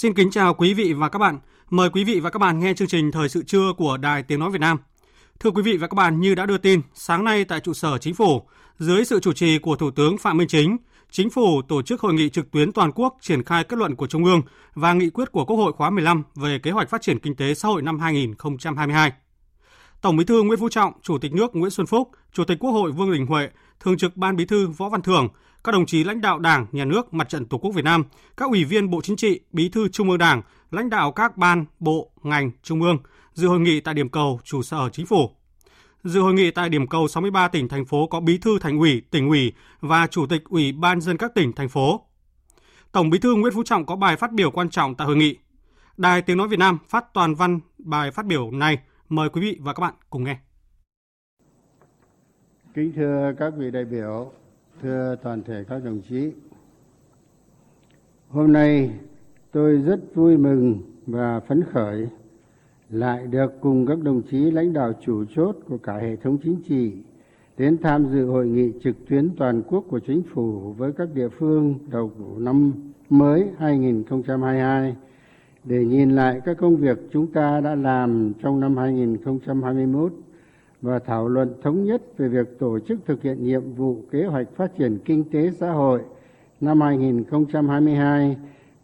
Xin kính chào quý vị và các bạn. Mời quý vị và các bạn nghe chương trình Thời sự trưa của Đài Tiếng Nói Việt Nam. Thưa quý vị và các bạn, như đã đưa tin, sáng nay tại trụ sở Chính phủ, dưới sự chủ trì của Thủ tướng Phạm Minh Chính, Chính phủ tổ chức hội nghị trực tuyến toàn quốc triển khai kết luận của Trung ương và nghị quyết của Quốc hội khóa 15 về kế hoạch phát triển kinh tế xã hội năm 2022. Tổng Bí thư Nguyễn Phú Trọng, Chủ tịch nước Nguyễn Xuân Phúc, Chủ tịch Quốc hội Vương Đình Huệ, Thường trực Ban Bí thư Võ Văn Thưởng, các đồng chí lãnh đạo Đảng, Nhà nước, Mặt trận Tổ quốc Việt Nam, các ủy viên Bộ Chính trị, Bí thư Trung ương Đảng, lãnh đạo các ban, bộ, ngành, trung ương dự hội nghị tại điểm cầu trụ sở Chính phủ. Dự hội nghị tại điểm cầu 63 tỉnh thành phố có Bí thư Thành ủy, tỉnh ủy và Chủ tịch Ủy ban dân các tỉnh thành phố. Tổng Bí thư Nguyễn Phú Trọng có bài phát biểu quan trọng tại hội nghị. Đài Tiếng nói Việt Nam phát toàn văn bài phát biểu này. Mời quý vị và các bạn cùng nghe. Kính thưa các vị đại biểu, thưa toàn thể các đồng chí. Hôm nay tôi rất vui mừng và phấn khởi lại được cùng các đồng chí lãnh đạo chủ chốt của cả hệ thống chính trị đến tham dự hội nghị trực tuyến toàn quốc của chính phủ với các địa phương đầu năm mới 2022 để nhìn lại các công việc chúng ta đã làm trong năm 2021 và thảo luận thống nhất về việc tổ chức thực hiện nhiệm vụ kế hoạch phát triển kinh tế xã hội năm 2022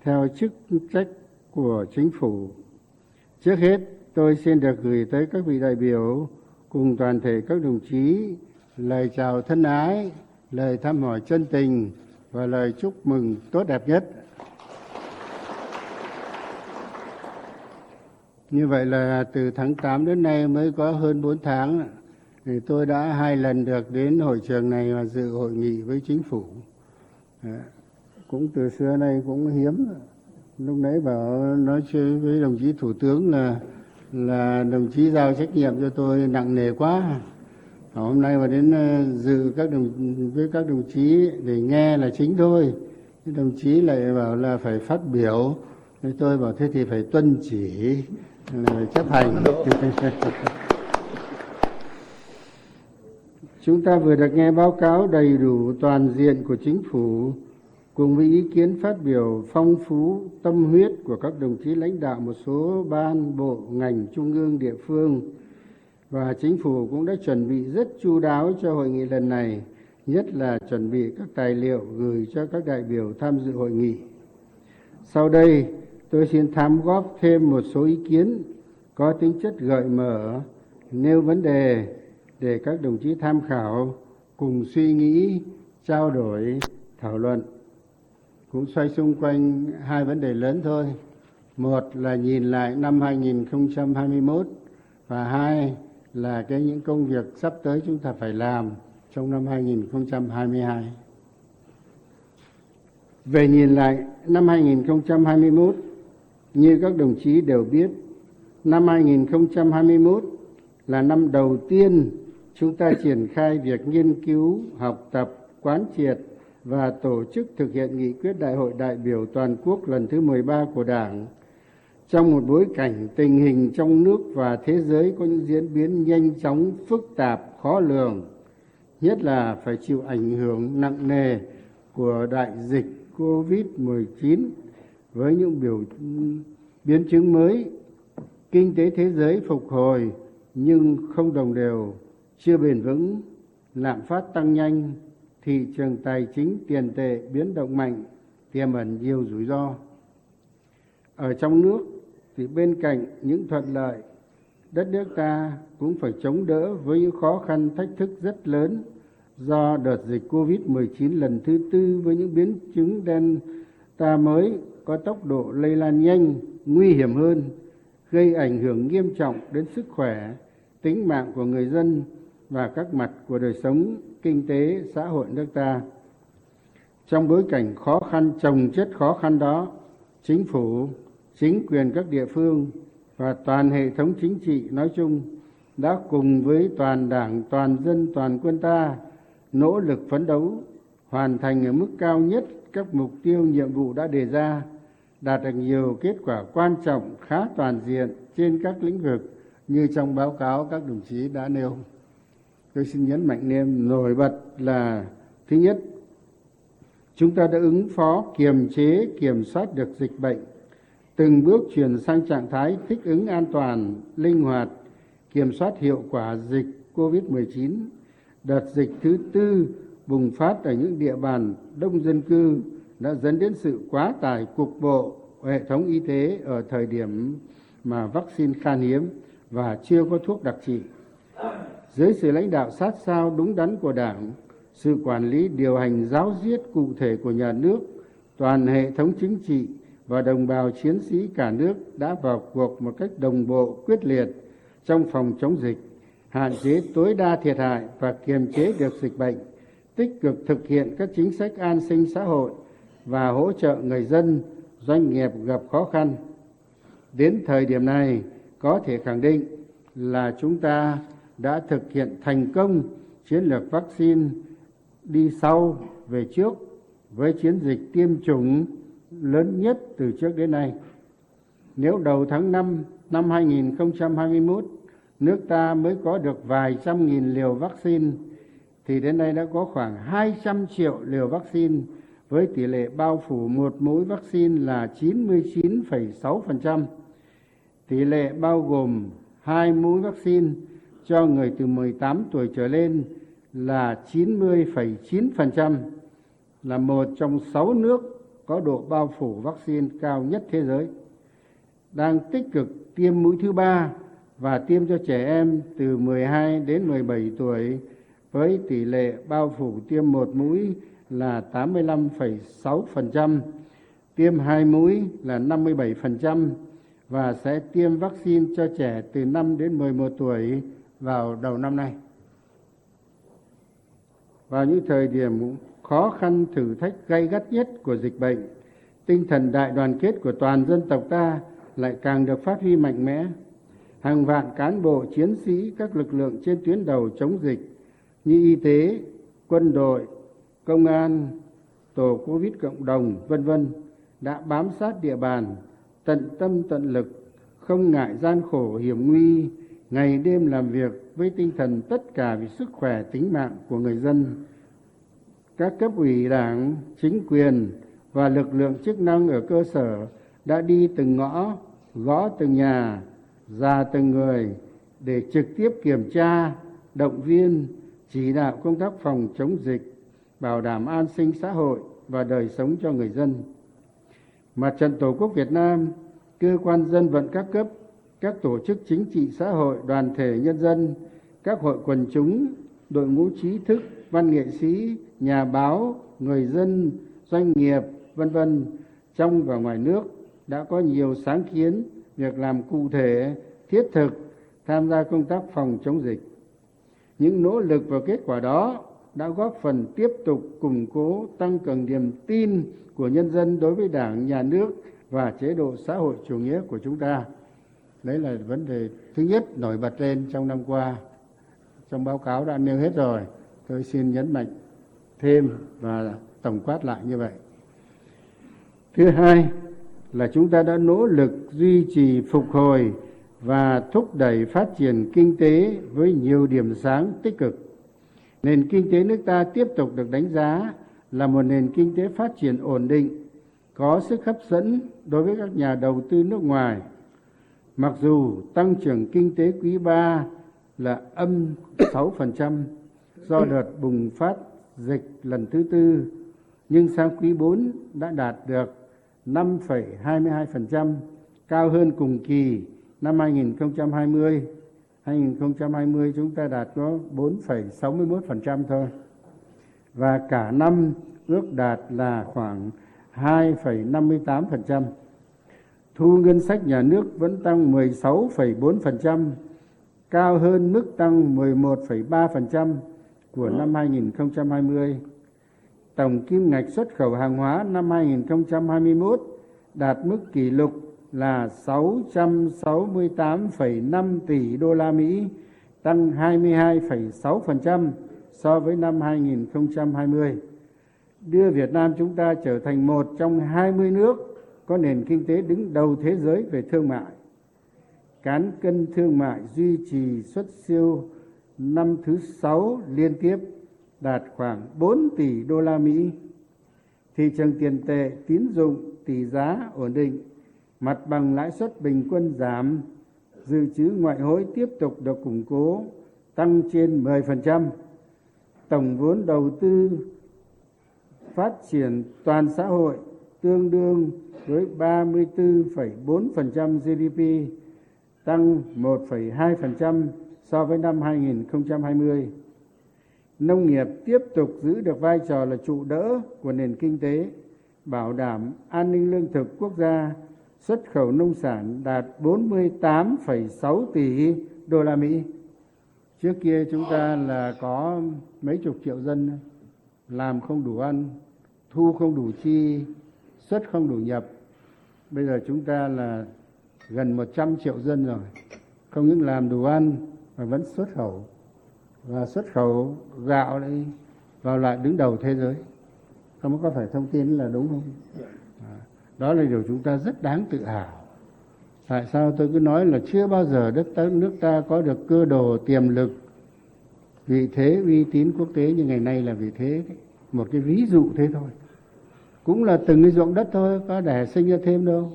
theo chức trách của chính phủ. Trước hết, tôi xin được gửi tới các vị đại biểu cùng toàn thể các đồng chí lời chào thân ái, lời thăm hỏi chân tình và lời chúc mừng tốt đẹp nhất. Như vậy là từ tháng 8 đến nay mới có hơn 4 tháng thì tôi đã hai lần được đến hội trường này và dự hội nghị với chính phủ. Dạ. Cũng từ xưa nay cũng hiếm. Lúc nãy bảo nói chuyện với đồng chí thủ tướng là là đồng chí giao trách nhiệm cho tôi nặng nề quá. Hôm nay mà đến ờ, dự các đồng, với các đồng chí để nghe là chính thôi. Đồng chí lại bảo là phải phát biểu. Tôi bảo thế thì phải tuân chỉ lời chấp hành. Chúng ta vừa được nghe báo cáo đầy đủ toàn diện của chính phủ, cùng với ý kiến phát biểu phong phú, tâm huyết của các đồng chí lãnh đạo một số ban, bộ, ngành, trung ương, địa phương. Và chính phủ cũng đã chuẩn bị rất chu đáo cho hội nghị lần này, nhất là chuẩn bị các tài liệu gửi cho các đại biểu tham dự hội nghị. Sau đây tôi xin tham góp thêm một số ý kiến có tính chất gợi mở nêu vấn đề để các đồng chí tham khảo cùng suy nghĩ, trao đổi, thảo luận. Cũng xoay xung quanh hai vấn đề lớn thôi. Một là nhìn lại năm 2021 và hai là cái những công việc sắp tới chúng ta phải làm trong năm 2022 về nhìn lại năm 2021 như các đồng chí đều biết, năm 2021 là năm đầu tiên chúng ta triển khai việc nghiên cứu, học tập, quán triệt và tổ chức thực hiện nghị quyết đại hội đại biểu toàn quốc lần thứ 13 của Đảng. Trong một bối cảnh tình hình trong nước và thế giới có những diễn biến nhanh chóng, phức tạp, khó lường, nhất là phải chịu ảnh hưởng nặng nề của đại dịch Covid-19 với những biểu biến chứng mới. Kinh tế thế giới phục hồi, nhưng không đồng đều, chưa bền vững. Lạm phát tăng nhanh, thị trường tài chính tiền tệ biến động mạnh, tiềm ẩn nhiều rủi ro. Ở trong nước, thì bên cạnh những thuận lợi, đất nước ta cũng phải chống đỡ với những khó khăn thách thức rất lớn do đợt dịch Covid-19 lần thứ tư với những biến chứng Delta mới có tốc độ lây lan nhanh, nguy hiểm hơn, gây ảnh hưởng nghiêm trọng đến sức khỏe, tính mạng của người dân và các mặt của đời sống kinh tế xã hội nước ta. Trong bối cảnh khó khăn trồng chất khó khăn đó, chính phủ, chính quyền các địa phương và toàn hệ thống chính trị nói chung đã cùng với toàn đảng, toàn dân, toàn quân ta nỗ lực phấn đấu, hoàn thành ở mức cao nhất các mục tiêu nhiệm vụ đã đề ra, đạt được nhiều kết quả quan trọng khá toàn diện trên các lĩnh vực như trong báo cáo các đồng chí đã nêu. Tôi xin nhấn mạnh nêm nổi bật là thứ nhất, chúng ta đã ứng phó kiềm chế kiểm soát được dịch bệnh từng bước chuyển sang trạng thái thích ứng an toàn linh hoạt kiểm soát hiệu quả dịch covid 19 đợt dịch thứ tư bùng phát ở những địa bàn đông dân cư đã dẫn đến sự quá tải cục bộ hệ thống y tế ở thời điểm mà vaccine khan hiếm và chưa có thuốc đặc trị. Dưới sự lãnh đạo sát sao đúng đắn của đảng, sự quản lý điều hành giáo diết cụ thể của nhà nước, toàn hệ thống chính trị và đồng bào chiến sĩ cả nước đã vào cuộc một cách đồng bộ, quyết liệt trong phòng chống dịch, hạn chế tối đa thiệt hại và kiềm chế được dịch bệnh, tích cực thực hiện các chính sách an sinh xã hội và hỗ trợ người dân, doanh nghiệp gặp khó khăn đến thời điểm này, có thể khẳng định là chúng ta đã thực hiện thành công chiến lược vaccine đi sau, về trước với chiến dịch tiêm chủng lớn nhất từ trước đến nay. Nếu đầu tháng 5 năm 2021 nước ta mới có được vài trăm nghìn liều vaccine, thì đến nay đã có khoảng 200 triệu liều vaccine với tỷ lệ bao phủ một mũi vaccine là 99,6%. Tỷ lệ bao gồm hai mũi vaccine cho người từ 18 tuổi trở lên là 90,9%, là một trong sáu nước có độ bao phủ vaccine cao nhất thế giới. Đang tích cực tiêm mũi thứ ba và tiêm cho trẻ em từ 12 đến 17 tuổi với tỷ lệ bao phủ tiêm một mũi là 85,6%, tiêm hai mũi là 57% và sẽ tiêm vaccine cho trẻ từ 5 đến 11 tuổi vào đầu năm nay. Vào những thời điểm khó khăn thử thách gay gắt nhất của dịch bệnh, tinh thần đại đoàn kết của toàn dân tộc ta lại càng được phát huy mạnh mẽ. Hàng vạn cán bộ chiến sĩ các lực lượng trên tuyến đầu chống dịch như y tế, quân đội, công an, tổ Covid cộng đồng, vân vân đã bám sát địa bàn, tận tâm tận lực, không ngại gian khổ hiểm nguy, ngày đêm làm việc với tinh thần tất cả vì sức khỏe tính mạng của người dân. Các cấp ủy đảng chính quyền và lực lượng chức năng ở cơ sở đã đi từng ngõ gõ từng nhà ra từng người để trực tiếp kiểm tra động viên chỉ đạo công tác phòng chống dịch bảo đảm an sinh xã hội và đời sống cho người dân. Mặt trận tổ quốc việt nam, cơ quan dân vận các cấp, các tổ chức chính trị xã hội, đoàn thể nhân dân, các hội quần chúng, đội ngũ trí thức, văn nghệ sĩ, nhà báo, người dân, doanh nghiệp, vân vân, trong và ngoài nước đã có nhiều sáng kiến, việc làm cụ thể, thiết thực, tham gia công tác phòng chống dịch. Những nỗ lực và kết quả đó đã góp phần tiếp tục củng cố, tăng cường niềm tin của nhân dân đối với đảng, nhà nước và chế độ xã hội chủ nghĩa của chúng ta. Đấy là vấn đề thứ nhất nổi bật lên trong năm qua. Trong báo cáo đã nêu hết rồi, tôi xin nhấn mạnh thêm và tổng quát lại như vậy. Thứ hai là chúng ta đã nỗ lực duy trì, phục hồi và thúc đẩy phát triển kinh tế với nhiều điểm sáng tích cực nền kinh tế nước ta tiếp tục được đánh giá là một nền kinh tế phát triển ổn định có sức hấp dẫn đối với các nhà đầu tư nước ngoài mặc dù tăng trưởng kinh tế quý ba là âm 6% do đợt bùng phát dịch lần thứ tư nhưng sang quý 4 đã đạt được 5,22%, cao hơn cùng kỳ năm 2020. 2020 chúng ta đạt có 4,61% thôi. và cả năm ước đạt là khoảng 2,58%. Thu ngân sách nhà nước vẫn tăng 16,4%, cao hơn mức tăng 11,3% của năm 2020. Tổng kim ngạch xuất khẩu hàng hóa năm 2021 đạt mức kỷ lục là 668,5 tỷ đô la Mỹ, tăng 22,6% so với năm 2020, đưa Việt Nam chúng ta trở thành một trong 20 nước có nền kinh tế đứng đầu thế giới về thương mại. Cán cân thương mại duy trì xuất siêu năm thứ sáu liên tiếp đạt khoảng 4 tỷ đô la Mỹ. Thị trường tiền tệ, tín dụng, tỷ giá ổn định, mặt bằng lãi suất bình quân giảm, dự trữ ngoại hối tiếp tục được củng cố, tăng trên 10%. Tổng vốn đầu tư phát triển toàn xã hội tương đương với 34,4% GDP, tăng 1,2% so với năm 2020. Nông nghiệp tiếp tục giữ được vai trò là trụ đỡ của nền kinh tế, bảo đảm an ninh lương thực quốc gia, xuất khẩu nông sản đạt 48,6 tỷ đô la Mỹ. Trước kia chúng ta là có mấy chục triệu dân làm không đủ ăn, thu không đủ chi, xuất không đủ nhập. Bây giờ chúng ta là gần 100 triệu dân rồi, không những làm đủ ăn mà vẫn xuất khẩu và xuất khẩu gạo đấy vào lại đứng đầu thế giới không có phải thông tin là đúng không đó là điều chúng ta rất đáng tự hào. Tại sao tôi cứ nói là chưa bao giờ đất ta, nước ta có được cơ đồ tiềm lực vị thế uy tín quốc tế như ngày nay là vị thế đấy. một cái ví dụ thế thôi. Cũng là từng cái ruộng đất thôi có đẻ sinh ra thêm đâu.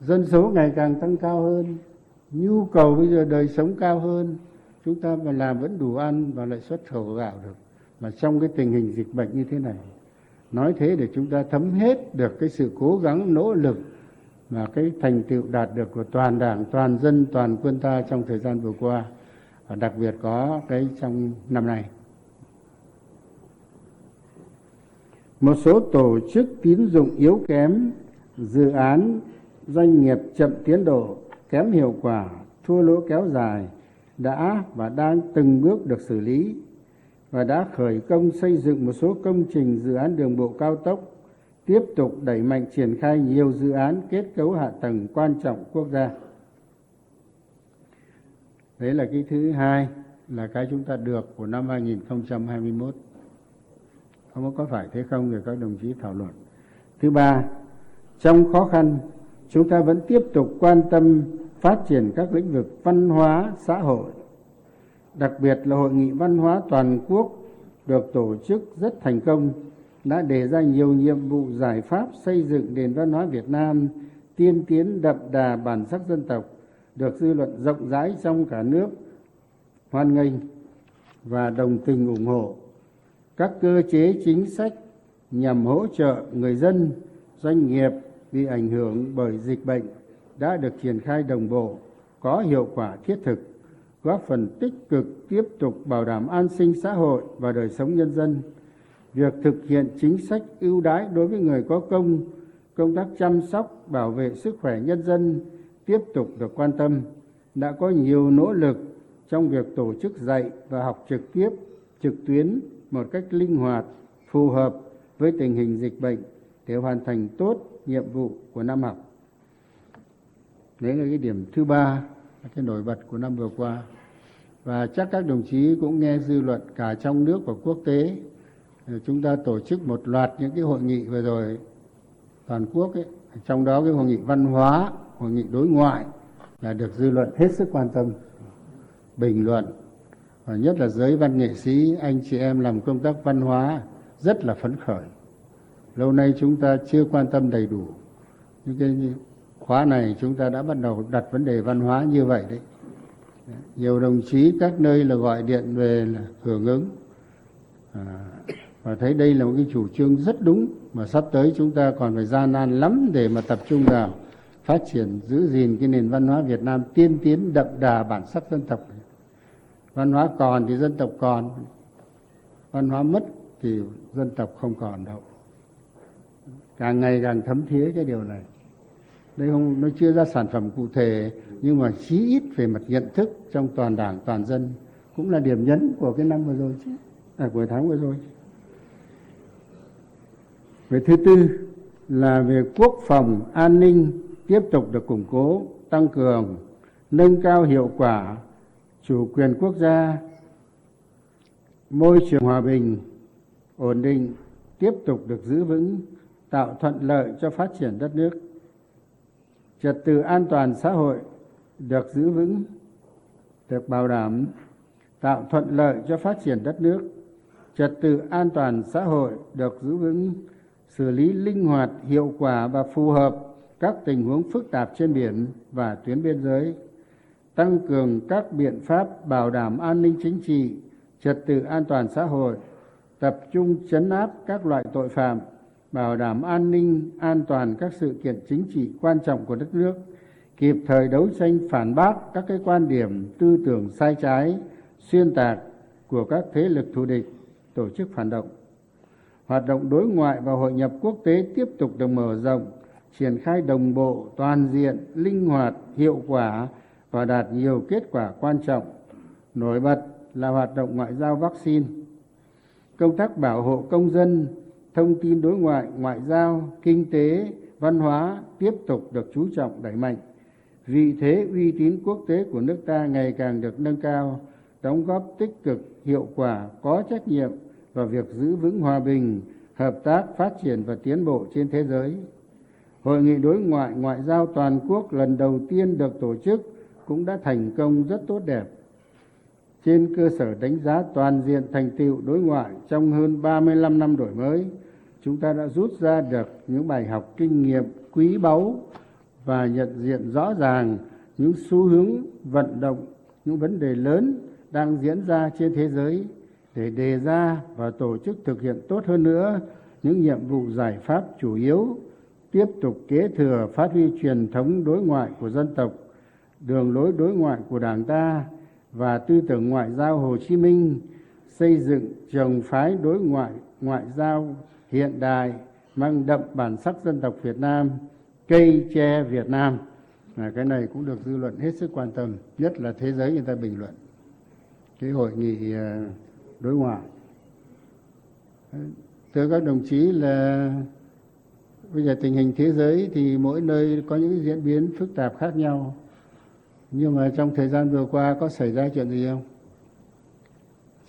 Dân số ngày càng tăng cao hơn nhu cầu bây giờ đời sống cao hơn chúng ta mà làm vẫn đủ ăn và lại xuất khẩu gạo được. Mà trong cái tình hình dịch bệnh như thế này nói thế để chúng ta thấm hết được cái sự cố gắng, nỗ lực và cái thành tựu đạt được của toàn đảng, toàn dân, toàn quân ta trong thời gian vừa qua, và đặc biệt có cái trong năm nay. Một số tổ chức tín dụng yếu kém, dự án doanh nghiệp chậm tiến độ, kém hiệu quả, thua lỗ kéo dài, đã và đang từng bước được xử lý và đã khởi công xây dựng một số công trình dự án đường bộ cao tốc, tiếp tục đẩy mạnh triển khai nhiều dự án kết cấu hạ tầng quan trọng quốc gia. Đấy là cái thứ hai, là cái chúng ta được của năm 2021 không có phải thế không thì các đồng chí thảo luận. Thứ ba, trong khó khăn, chúng ta vẫn tiếp tục quan tâm phát triển các lĩnh vực văn hóa, xã hội đặc biệt là hội nghị văn hóa toàn quốc được tổ chức rất thành công, đã đề ra nhiều nhiệm vụ giải pháp xây dựng nền văn hóa Việt Nam tiên tiến đậm đà bản sắc dân tộc, được dư luận rộng rãi trong cả nước hoan nghênh và đồng tình ủng hộ. Các cơ chế chính sách nhằm hỗ trợ người dân, doanh nghiệp bị ảnh hưởng bởi dịch bệnh đã được triển khai đồng bộ, có hiệu quả thiết thực góp phần tích cực tiếp tục bảo đảm an sinh xã hội và đời sống nhân dân. Việc thực hiện chính sách ưu đãi đối với người có công công tác chăm sóc, bảo vệ sức khỏe nhân dân tiếp tục được quan tâm, đã có nhiều nỗ lực trong việc tổ chức dạy và học trực tiếp, trực tuyến một cách linh hoạt, phù hợp với tình hình dịch bệnh để hoàn thành tốt nhiệm vụ của năm học. Đấy là cái điểm thứ ba cái nổi bật của năm vừa qua và chắc các đồng chí cũng nghe dư luận cả trong nước và quốc tế. Ờ, chúng ta tổ chức một loạt những cái hội nghị vừa rồi, toàn quốc ấy. Trong đó cái hội nghị văn hóa, hội nghị đối ngoại là được dư luận hết sức quan tâm, bình luận. Và nhất là giới văn nghệ sĩ, anh chị em làm công tác văn hóa rất là phấn khởi. Lâu nay chúng ta chưa quan tâm đầy đủ. Những cái khóa này chúng ta đã bắt đầu đặt vấn đề văn hóa như vậy đấy nhiều đồng chí các nơi là gọi điện về là hưởng ứng. À, và thấy đây là một cái chủ trương rất đúng mà sắp tới chúng ta còn phải gian nan lắm để mà tập trung vào phát triển giữ gìn cái nền văn hóa Việt Nam tiên tiến đậm đà bản sắc dân tộc văn hóa còn thì dân tộc còn văn hóa mất thì dân tộc không còn đâu. Càng ngày càng thấm thía cái điều này đây không nó chưa ra sản phẩm cụ thể nhưng mà chí ít về mặt nhận thức trong toàn đảng toàn dân cũng là điểm nhấn của cái năm vừa rồi chứ. À, của tháng vừa rồi. Về thứ tư là về quốc phòng an ninh tiếp tục được củng cố tăng cường nâng cao hiệu quả chủ quyền quốc gia môi trường hòa bình ổn định tiếp tục được giữ vững tạo thuận lợi cho phát triển đất nước trật tự an toàn xã hội được giữ vững, được bảo đảm, tạo thuận lợi cho phát triển đất nước. Trật tự an toàn xã hội được giữ vững, xử lý linh hoạt, hiệu quả và phù hợp các tình huống phức tạp trên biển và tuyến biên giới. Tăng cường các biện pháp bảo đảm an ninh chính trị, trật tự an toàn xã hội, tập trung chấn áp các loại tội phạm bảo đảm an ninh, an toàn các sự kiện chính trị quan trọng của đất nước, kịp thời đấu tranh phản bác các cái quan điểm, tư tưởng sai trái, xuyên tạc của các thế lực thù địch, tổ chức phản động. Hoạt động đối ngoại và hội nhập quốc tế tiếp tục được mở rộng, triển khai đồng bộ, toàn diện, linh hoạt, hiệu quả và đạt nhiều kết quả quan trọng. Nổi bật là hoạt động ngoại giao vaccine. Công tác bảo hộ công dân thông tin đối ngoại ngoại giao, kinh tế, văn hóa tiếp tục được chú trọng đẩy mạnh. Vị thế uy tín quốc tế của nước ta ngày càng được nâng cao, đóng góp tích cực, hiệu quả, có trách nhiệm vào việc giữ vững hòa bình, hợp tác phát triển và tiến bộ trên thế giới. Hội nghị đối ngoại ngoại giao toàn quốc lần đầu tiên được tổ chức cũng đã thành công rất tốt đẹp. Trên cơ sở đánh giá toàn diện thành tựu đối ngoại trong hơn 35 năm đổi mới chúng ta đã rút ra được những bài học kinh nghiệm quý báu và nhận diện rõ ràng những xu hướng vận động, những vấn đề lớn đang diễn ra trên thế giới để đề ra và tổ chức thực hiện tốt hơn nữa những nhiệm vụ giải pháp chủ yếu, tiếp tục kế thừa phát huy truyền thống đối ngoại của dân tộc, đường lối đối ngoại của đảng ta và tư tưởng ngoại giao hồ chí minh, xây dựng trường phái đối ngoại ngoại giao hiện đại, mang đậm bản sắc dân tộc việt nam, cây tre việt nam. Là cái này cũng được dư luận hết sức quan tâm, nhất là thế giới người ta bình luận. Cái hội nghị à, đối ngoại. Thưa các đồng chí là, bây giờ tình hình thế giới thì mỗi nơi có những diễn biến phức tạp khác nhau. Nhưng mà trong thời gian vừa qua có xảy ra chuyện gì không?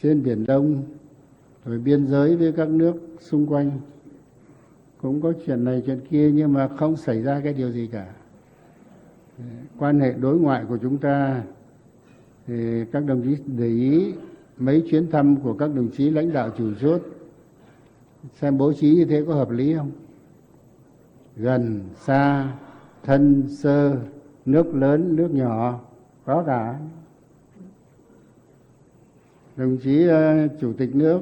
Trên biển đông, rồi biên giới với các nước xung quanh. Cũng có chuyện này chuyện kia nhưng mà không xảy ra cái điều gì cả. Quan hệ đối ngoại của chúng ta thì các đồng chí để ý mấy chuyến thăm của các đồng chí lãnh đạo chủ chốt. Xem bố trí như thế có hợp lý không? Gần xa thân sơ nước lớn nước nhỏ có cả. Đồng chí uh, chủ tịch nước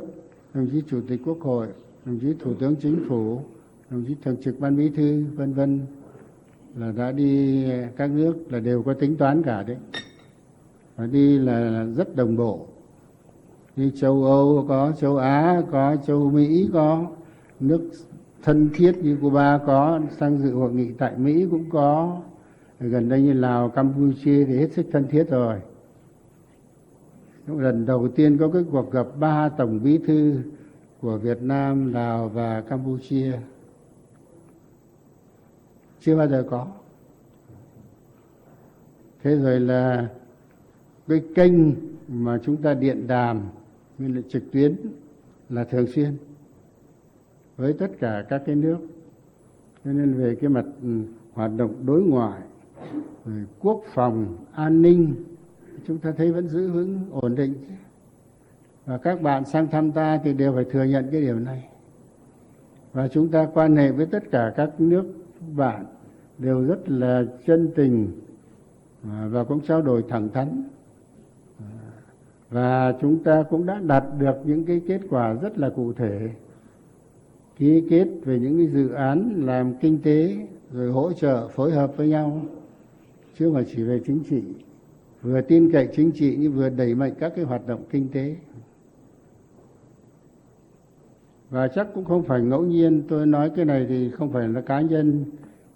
đồng chí chủ tịch quốc hội, đồng chí thủ tướng chính phủ, đồng chí thường trực ban bí thư, vân vân là đã đi các nước là đều có tính toán cả đấy. Và đi là rất đồng bộ. Đi châu âu có, châu á có, châu mỹ có, nước thân thiết như cuba có, sang dự hội nghị tại mỹ cũng có. Gần đây như lào, campuchia thì hết sức thân thiết rồi lần đầu tiên có cái cuộc gặp ba tổng bí thư của việt nam, lào và campuchia. Chưa bao giờ có. Thế rồi là cái kênh mà chúng ta điện đàm như là trực tuyến là thường xuyên với tất cả các cái nước. Cho nên về cái mặt ừ, hoạt động đối ngoại, rồi quốc phòng, an ninh chúng ta thấy vẫn giữ vững, ổn định. Và các bạn sang thăm ta thì đều phải thừa nhận cái điều này. Và chúng ta quan hệ với tất cả các nước bạn đều rất là chân tình à, và cũng trao đổi thẳng thắn. Và chúng ta cũng đã đạt được những cái kết quả rất là cụ thể. Ký kết về những cái dự án làm kinh tế rồi hỗ trợ, phối hợp với nhau, chứ không phải chỉ về chính trị vừa tin cậy chính trị nhưng vừa đẩy mạnh các cái hoạt động kinh tế. Và chắc cũng không phải ngẫu nhiên, tôi nói cái này thì không phải là cá nhân.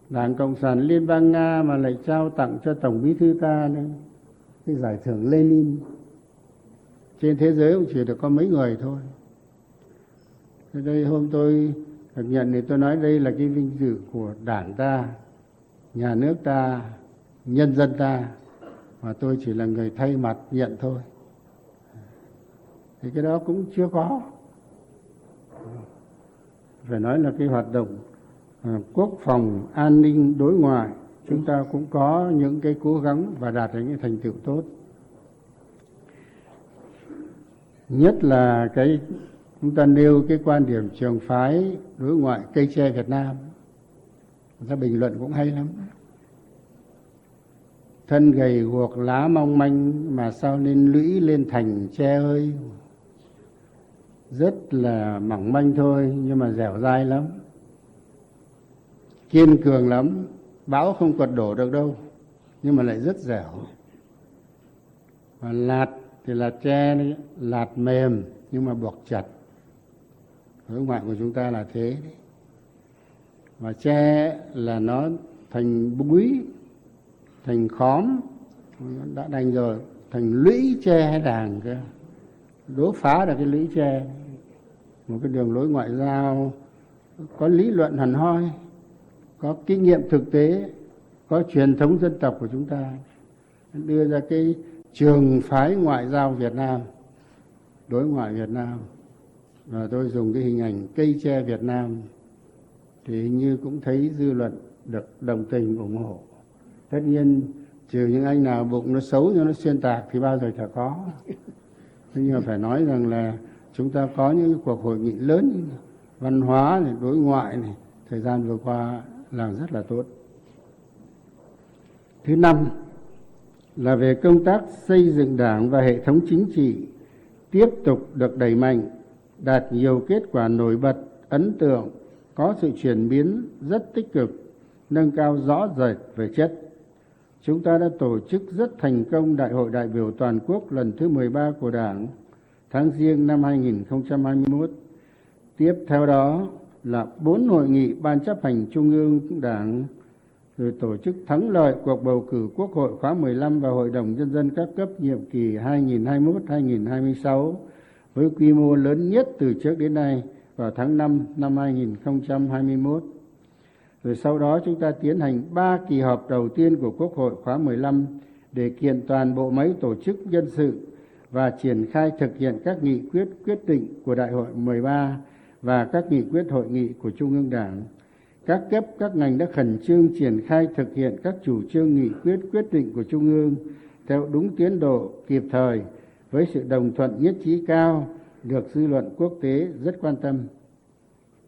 Đảng cộng sản liên bang nga mà lại trao tặng cho tổng bí thư ta nữa. Cái giải thưởng lenin. Trên thế giới cũng chỉ được có mấy người thôi. Thế đây hôm tôi được nhận thì tôi nói đây là cái vinh dự của đảng ta, nhà nước ta, nhân dân ta mà tôi chỉ là người thay mặt nhận thôi. Thì cái đó cũng chưa có. Phải nói là cái hoạt động à, quốc phòng an ninh đối ngoại, chúng ta cũng có những cái cố gắng và đạt được những thành tựu tốt. Nhất là cái, chúng ta nêu cái quan điểm trường phái đối ngoại cây tre Việt Nam. Người ta bình luận cũng hay lắm thân gầy guộc lá mong manh mà sao lên lũy lên thành tre ơi. Rất là mỏng manh thôi, nhưng mà dẻo dai lắm. Kiên cường lắm. Bão không quật đổ được đâu, nhưng mà lại rất dẻo. Và lạt thì là tre đấy, lạt mềm nhưng mà buộc chặt. Đối ngoại của chúng ta là thế đấy. Và tre là nó thành búi thành khóm, đã đành rồi, thành lũy tre hay đàng cơ. Đố phá được cái lũy tre, một cái đường lối ngoại giao, có lý luận hẳn hoi, có kinh nghiệm thực tế, có truyền thống dân tộc của chúng ta, đưa ra cái trường phái ngoại giao Việt Nam, đối ngoại Việt Nam. Và tôi dùng cái hình ảnh cây tre Việt Nam, thì hình như cũng thấy dư luận được đồng tình ủng hộ tất nhiên, trừ những anh nào bụng nó xấu, cho nó xuyên tạc thì bao giờ chả có. Nhưng mà phải nói rằng là chúng ta có những cuộc hội nghị lớn văn hóa này, đối ngoại này, thời gian vừa qua làm rất là tốt. Thứ năm là về công tác xây dựng đảng và hệ thống chính trị tiếp tục được đẩy mạnh, đạt nhiều kết quả nổi bật, ấn tượng, có sự chuyển biến rất tích cực, nâng cao rõ rệt về chất chúng ta đã tổ chức rất thành công đại hội đại biểu toàn quốc lần thứ 13 của đảng tháng riêng năm 2021 tiếp theo đó là bốn hội nghị ban chấp hành trung ương đảng, rồi tổ chức thắng lợi cuộc bầu cử Quốc hội khóa 15 và Hội đồng Nhân dân các cấp nhiệm kỳ 2021-2026 với quy mô lớn nhất từ trước đến nay vào tháng 5 năm 2021. Rồi sau đó chúng ta tiến hành ba kỳ họp đầu tiên của Quốc hội khóa 15 để kiện toàn bộ máy tổ chức nhân sự và triển khai thực hiện các nghị quyết quyết định của Đại hội 13 và các nghị quyết hội nghị của Trung ương Đảng. Các cấp, các ngành đã khẩn trương triển khai thực hiện các chủ trương nghị quyết quyết định của trung ương theo đúng tiến độ, kịp thời, với sự đồng thuận nhất trí cao được dư luận quốc tế rất quan tâm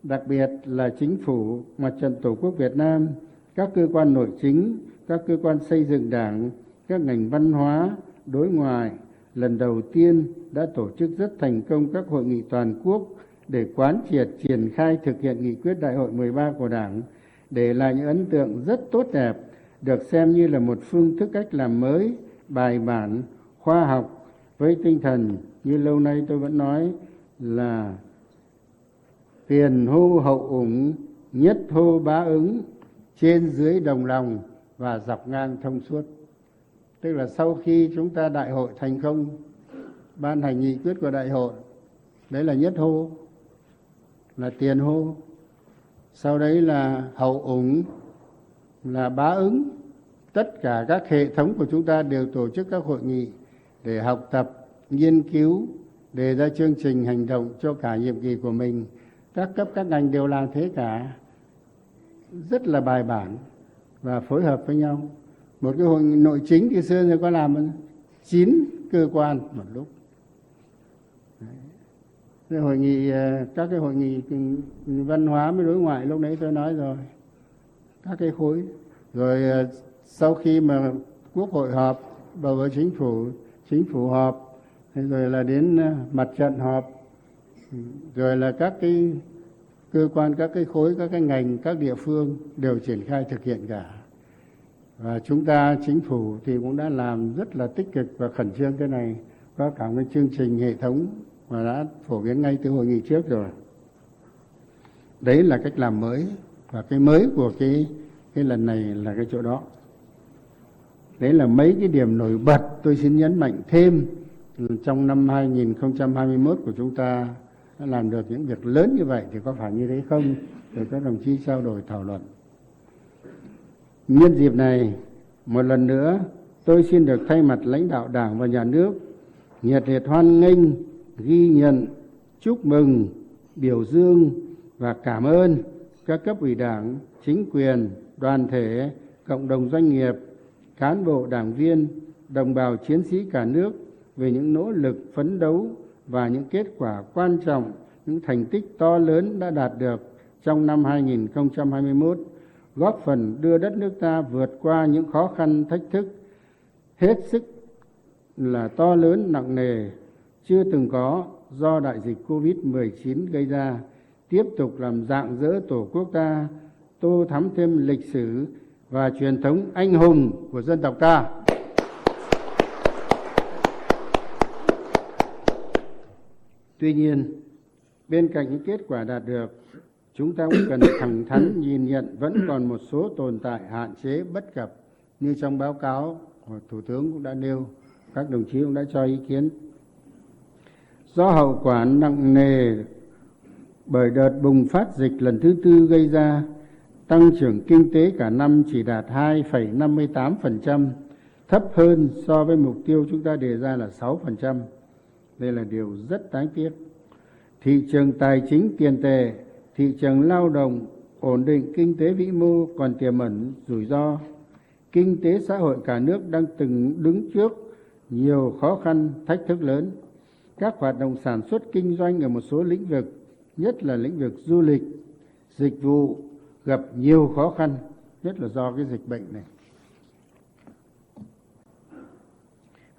đặc biệt là chính phủ, mặt trận tổ quốc việt nam, các cơ quan nội chính, các cơ quan xây dựng đảng, các ngành văn hóa, đối ngoại lần đầu tiên đã tổ chức rất thành công các hội nghị toàn quốc để quán triệt triển khai thực hiện nghị quyết đại hội 13 của Đảng, để lại những ấn tượng rất tốt đẹp, được xem như là một phương thức cách làm mới, bài bản, khoa học với tinh thần như lâu nay tôi vẫn nói là tiền hô hậu ủng, nhất hô bá ứng, trên dưới đồng lòng và dọc ngang thông suốt. Tức là sau khi chúng ta đại hội thành công, ban hành nghị quyết của đại hội, đấy là nhất hô, là tiền hô. Sau đấy là hậu ủng, là bá ứng. Tất cả các hệ thống của chúng ta đều tổ chức các hội nghị để học tập, nghiên cứu đề ra chương trình hành động cho cả nhiệm kỳ của mình các cấp, các ngành đều làm thế cả. Rất là bài bản và phối hợp với nhau. Một cái hội nội chính thì xưa giờ có làm chín cơ quan một lúc. Cái hội nghị ờ, các cái hội nghị văn hóa với đối ngoại lúc nãy tôi nói rồi. Các cái khối. Rồi ờ, sau khi mà quốc hội họp bầu với chính phủ chính phủ họp, rồi là đến ờ, mặt trận họp rồi là các cái cơ quan, các cái khối, các cái ngành, các địa phương đều triển khai thực hiện cả. Và chúng ta, chính phủ thì cũng đã làm rất là tích cực và khẩn trương cái này. Có cả cái chương trình hệ thống mà đã phổ biến ngay từ hội nghị trước rồi. Đấy là cách làm mới và cái mới của cái cái lần này là cái chỗ đó. Đấy là mấy cái điểm nổi bật tôi xin nhấn mạnh thêm. Trong năm 2021 của chúng ta làm được những việc lớn như vậy thì có phải như thế không? Để các đồng chí trao đổi thảo luận. Nhân dịp này, một lần nữa, tôi xin được thay mặt lãnh đạo đảng và nhà nước nhiệt liệt hoan nghênh, ghi nhận, chúc mừng, biểu dương và cảm ơn các cấp ủy đảng, chính quyền, đoàn thể, cộng đồng doanh nghiệp, cán bộ, đảng viên, đồng bào chiến sĩ cả nước về những nỗ lực phấn đấu và những kết quả quan trọng những thành tích to lớn đã đạt được trong năm 2021 góp phần đưa đất nước ta vượt qua những khó khăn thách thức hết sức là to lớn nặng nề chưa từng có do đại dịch Covid-19 gây ra, tiếp tục làm dạng dỡ Tổ quốc ta, tô thắm thêm lịch sử và truyền thống anh hùng của dân tộc ta. Tuy nhiên, bên cạnh những kết quả đạt được, chúng ta cũng cần thẳng thắn nhìn nhận vẫn còn một số tồn tại hạn chế bất cập như trong báo cáo của Thủ tướng cũng đã nêu, các đồng chí cũng đã cho ý kiến. Do hậu quả nặng nề bởi đợt bùng phát dịch lần thứ tư gây ra, tăng trưởng kinh tế cả năm chỉ đạt 2,58%, thấp hơn so với mục tiêu chúng ta đề ra là 6%. Đây là điều rất đáng tiếc. Thị trường tài chính tiền tệ, thị trường lao động, ổn định kinh tế vĩ mô còn tiềm ẩn rủi ro. Kinh tế xã hội cả nước đang từng đứng trước nhiều khó khăn, thách thức lớn. Các hoạt động sản xuất kinh doanh ở một số lĩnh vực, nhất là lĩnh vực du lịch, dịch vụ gặp nhiều khó khăn, nhất là do cái dịch bệnh này.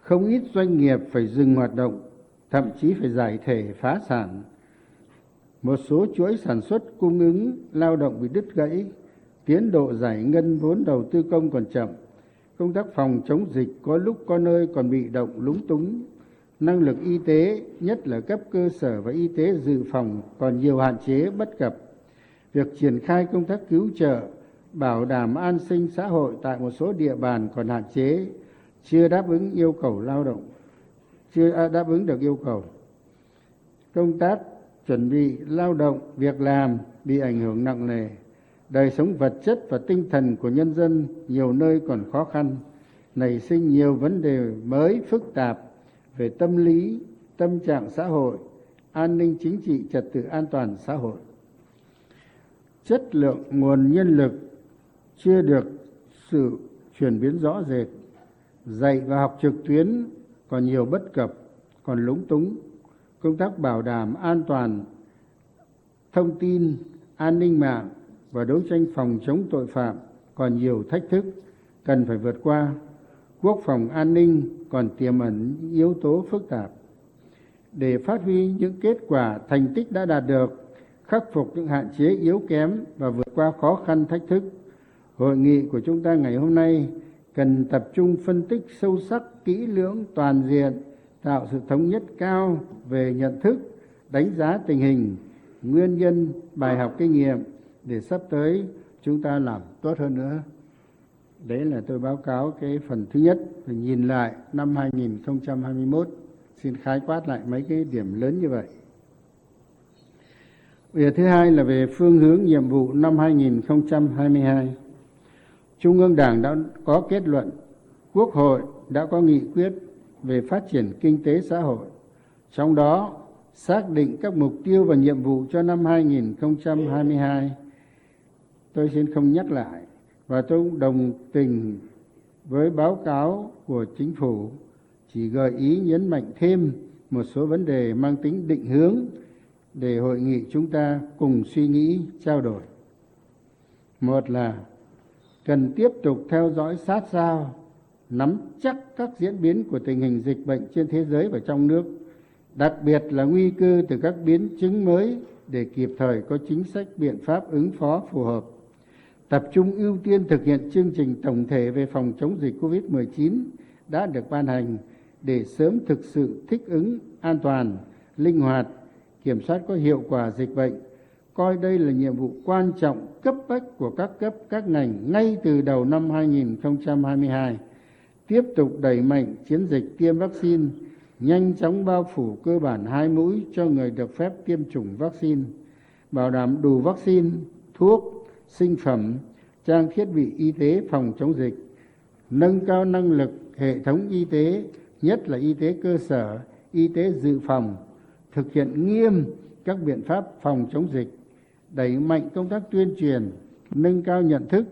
Không ít doanh nghiệp phải dừng hoạt động, thậm chí phải giải thể phá sản. Một số chuỗi sản xuất cung ứng lao động bị đứt gãy, tiến độ giải ngân vốn đầu tư công còn chậm, công tác phòng chống dịch có lúc có nơi còn bị động lúng túng, năng lực y tế, nhất là cấp cơ sở và y tế dự phòng còn nhiều hạn chế bất cập. Việc triển khai công tác cứu trợ, bảo đảm an sinh xã hội tại một số địa bàn còn hạn chế, chưa đáp ứng yêu cầu lao động, chưa đáp ứng được yêu cầu. Công tác chuẩn bị lao động, việc làm bị ảnh hưởng nặng nề. Đời sống vật chất và tinh thần của nhân dân nhiều nơi còn khó khăn, nảy sinh nhiều vấn đề mới phức tạp về tâm lý, tâm trạng xã hội, an ninh chính trị, trật tự an toàn xã hội. Chất lượng nguồn nhân lực chưa được sự chuyển biến rõ rệt, dạy và học trực tuyến còn nhiều bất cập, còn lúng túng. Công tác bảo đảm an toàn thông tin, an ninh mạng và đấu tranh phòng chống tội phạm còn nhiều thách thức cần phải vượt qua. Quốc phòng an ninh còn tiềm ẩn yếu tố phức tạp. Để phát huy những kết quả thành tích đã đạt được, khắc phục những hạn chế yếu kém và vượt qua khó khăn thách thức, hội nghị của chúng ta ngày hôm nay cần tập trung phân tích sâu sắc, kỹ lưỡng, toàn diện, tạo sự thống nhất cao về nhận thức, đánh giá tình hình, nguyên nhân, bài học kinh nghiệm để sắp tới chúng ta làm tốt hơn nữa. Đấy là tôi báo cáo cái phần thứ nhất, và nhìn lại năm 2021, xin khái quát lại mấy cái điểm lớn như vậy. Việc thứ hai là về phương hướng nhiệm vụ năm 2022. Trung ương Đảng đã có kết luận, Quốc hội đã có nghị quyết về phát triển kinh tế xã hội. Trong đó xác định các mục tiêu và nhiệm vụ cho năm 2022. Tôi xin không nhắc lại và tôi cũng đồng tình với báo cáo của chính phủ chỉ gợi ý nhấn mạnh thêm một số vấn đề mang tính định hướng để hội nghị chúng ta cùng suy nghĩ trao đổi một là cần tiếp tục theo dõi sát sao, nắm chắc các diễn biến của tình hình dịch bệnh trên thế giới và trong nước, đặc biệt là nguy cơ từ các biến chứng mới để kịp thời có chính sách biện pháp ứng phó phù hợp. Tập trung ưu tiên thực hiện chương trình tổng thể về phòng chống dịch covid-19 đã được ban hành để sớm thực sự thích ứng an toàn, linh hoạt, kiểm soát có hiệu quả dịch bệnh coi đây là nhiệm vụ quan trọng cấp bách của các cấp, các ngành ngay từ đầu năm 2022 tiếp tục đẩy mạnh chiến dịch tiêm vaccine, nhanh chóng bao phủ cơ bản hai mũi cho người được phép tiêm chủng vaccine, bảo đảm đủ vaccine, thuốc, sinh phẩm, trang thiết bị y tế phòng chống dịch, nâng cao năng lực hệ thống y tế, nhất là y tế cơ sở, y tế dự phòng, thực hiện nghiêm các biện pháp phòng chống dịch đẩy mạnh công tác tuyên truyền, nâng cao nhận thức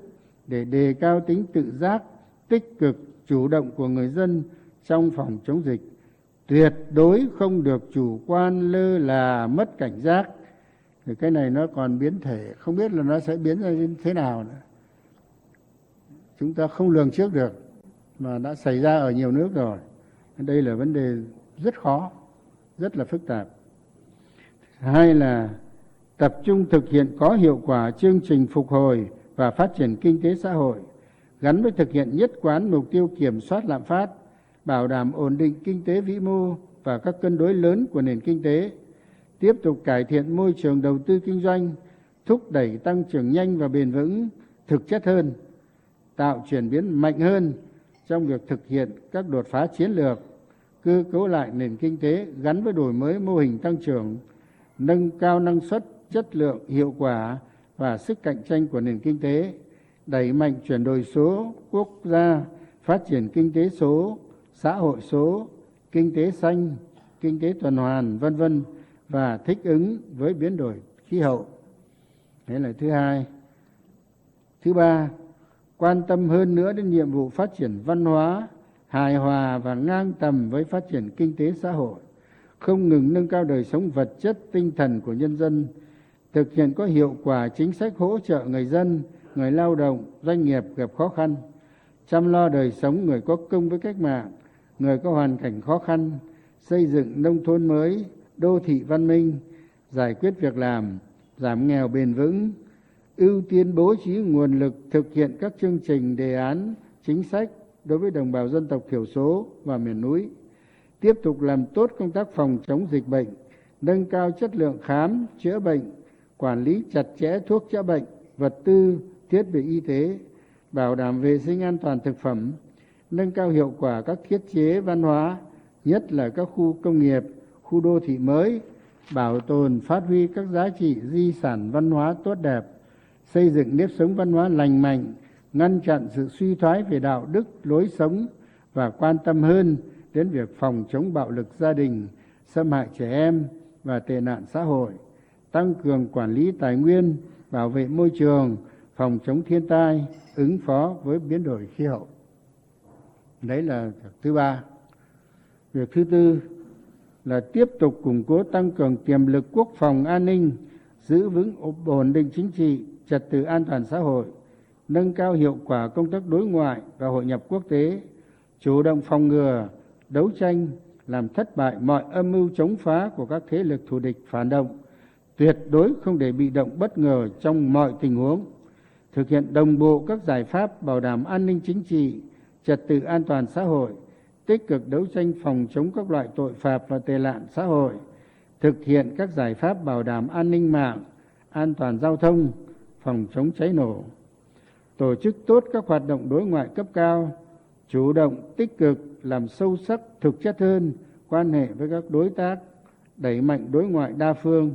để đề cao tính tự giác, tích cực, chủ động của người dân trong phòng chống dịch. Tuyệt đối không được chủ quan lơ là, mất cảnh giác. Thì cái này nó còn biến thể, không biết là nó sẽ biến ra như thế nào nữa. Chúng ta không lường trước được, mà đã xảy ra ở nhiều nước rồi. Đây là vấn đề rất khó, rất là phức tạp. Hai là tập trung thực hiện có hiệu quả chương trình phục hồi và phát triển kinh tế xã hội, gắn với thực hiện nhất quán mục tiêu kiểm soát lạm phát, bảo đảm ổn định kinh tế vĩ mô và các cân đối lớn của nền kinh tế, tiếp tục cải thiện môi trường đầu tư kinh doanh, thúc đẩy tăng trưởng nhanh và bền vững, thực chất hơn, tạo chuyển biến mạnh hơn trong việc thực hiện các đột phá chiến lược, cơ cấu lại nền kinh tế gắn với đổi mới mô hình tăng trưởng, nâng cao năng suất chất lượng, hiệu quả và sức cạnh tranh của nền kinh tế, đẩy mạnh chuyển đổi số quốc gia, phát triển kinh tế số, xã hội số, kinh tế xanh, kinh tế tuần hoàn, vân vân và thích ứng với biến đổi khí hậu. Đấy là thứ hai. Thứ ba, quan tâm hơn nữa đến nhiệm vụ phát triển văn hóa, hài hòa và ngang tầm với phát triển kinh tế xã hội, không ngừng nâng cao đời sống vật chất tinh thần của nhân dân thực hiện có hiệu quả chính sách hỗ trợ người dân, người lao động, doanh nghiệp gặp khó khăn, chăm lo đời sống người có công với cách mạng, người có hoàn cảnh khó khăn, xây dựng nông thôn mới, đô thị văn minh, giải quyết việc làm, giảm nghèo bền vững, ưu tiên bố trí nguồn lực thực hiện các chương trình đề án, chính sách đối với đồng bào dân tộc thiểu số và miền núi, tiếp tục làm tốt công tác phòng chống dịch bệnh, nâng cao chất lượng khám, chữa bệnh quản lý chặt chẽ thuốc chữa bệnh, vật tư, thiết bị y tế, bảo đảm vệ sinh an toàn thực phẩm, nâng cao hiệu quả các thiết chế văn hóa, nhất là các khu công nghiệp, khu đô thị mới, bảo tồn phát huy các giá trị di sản văn hóa tốt đẹp, xây dựng nếp sống văn hóa lành mạnh, ngăn chặn sự suy thoái về đạo đức, lối sống và quan tâm hơn đến việc phòng chống bạo lực gia đình, xâm hại trẻ em và tệ nạn xã hội tăng cường quản lý tài nguyên, bảo vệ môi trường, phòng chống thiên tai, ứng phó với biến đổi khí hậu. Đấy là thứ ba. Việc thứ tư là tiếp tục củng cố tăng cường tiềm lực quốc phòng an ninh, giữ vững ổn định chính trị, trật tự an toàn xã hội, nâng cao hiệu quả công tác đối ngoại và hội nhập quốc tế, chủ động phòng ngừa, đấu tranh, làm thất bại mọi âm mưu chống phá của các thế lực thù địch phản động tuyệt đối không để bị động bất ngờ trong mọi tình huống, thực hiện đồng bộ các giải pháp bảo đảm an ninh chính trị, trật tự an toàn xã hội, tích cực đấu tranh phòng chống các loại tội phạm và tệ nạn xã hội, thực hiện các giải pháp bảo đảm an ninh mạng, an toàn giao thông, phòng chống cháy nổ, tổ chức tốt các hoạt động đối ngoại cấp cao, chủ động tích cực làm sâu sắc thực chất hơn quan hệ với các đối tác, đẩy mạnh đối ngoại đa phương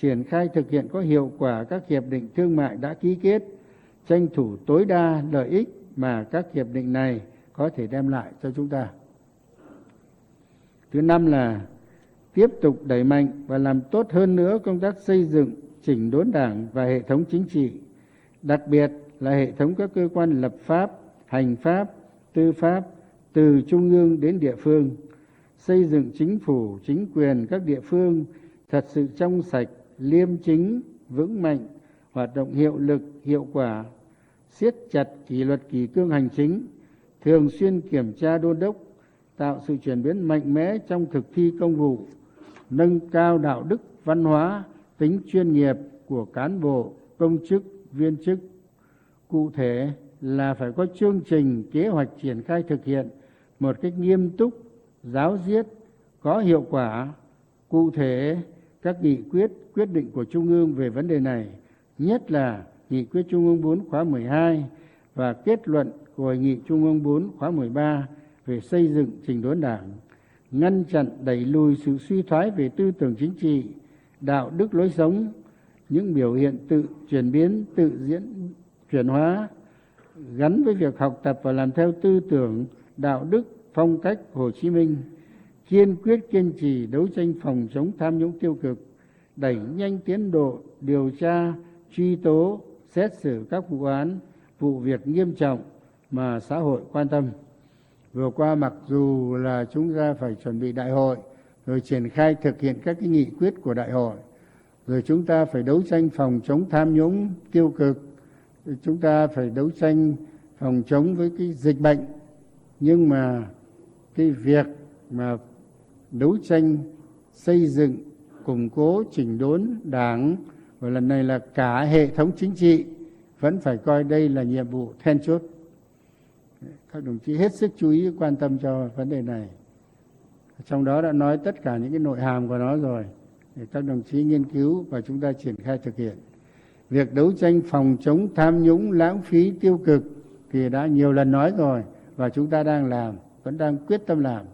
triển khai thực hiện có hiệu quả các hiệp định thương mại đã ký kết, tranh thủ tối đa lợi ích mà các hiệp định này có thể đem lại cho chúng ta. Thứ năm là tiếp tục đẩy mạnh và làm tốt hơn nữa công tác xây dựng, chỉnh đốn đảng và hệ thống chính trị, đặc biệt là hệ thống các cơ quan lập pháp, hành pháp, tư pháp từ trung ương đến địa phương, xây dựng chính phủ, chính quyền các địa phương thật sự trong sạch liêm chính, vững mạnh, hoạt động hiệu lực, hiệu quả, siết chặt kỷ luật kỷ cương hành chính, thường xuyên kiểm tra đôn đốc, tạo sự chuyển biến mạnh mẽ trong thực thi công vụ, nâng cao đạo đức, văn hóa, tính chuyên nghiệp của cán bộ, công chức, viên chức. Cụ thể là phải có chương trình, kế hoạch triển khai thực hiện một cách nghiêm túc, giáo diết, có hiệu quả. Cụ thể các nghị quyết, quyết định của Trung ương về vấn đề này, nhất là nghị quyết Trung ương 4 khóa 12 và kết luận của Hội nghị Trung ương 4 khóa 13 về xây dựng trình đốn đảng, ngăn chặn đẩy lùi sự suy thoái về tư tưởng chính trị, đạo đức lối sống, những biểu hiện tự chuyển biến, tự diễn chuyển hóa gắn với việc học tập và làm theo tư tưởng, đạo đức, phong cách Hồ Chí Minh, kiên quyết kiên trì đấu tranh phòng chống tham nhũng tiêu cực, đẩy nhanh tiến độ điều tra, truy tố, xét xử các vụ án, vụ việc nghiêm trọng mà xã hội quan tâm. Vừa qua mặc dù là chúng ta phải chuẩn bị đại hội, rồi triển khai thực hiện các cái nghị quyết của đại hội, rồi chúng ta phải đấu tranh phòng chống tham nhũng tiêu cực, chúng ta phải đấu tranh phòng chống với cái dịch bệnh, nhưng mà cái việc mà đấu tranh, xây dựng, củng cố, chỉnh đốn đảng. Và lần này là cả hệ thống chính trị vẫn phải coi đây là nhiệm vụ then chốt. Các đồng chí hết sức chú ý, quan tâm cho vấn đề này. Trong đó đã nói tất cả những cái nội hàm của nó rồi, để các đồng chí nghiên cứu và chúng ta triển khai thực hiện. Việc đấu tranh phòng chống tham nhũng, lãng phí, tiêu cực thì đã nhiều lần nói rồi và chúng ta đang làm, vẫn đang quyết tâm làm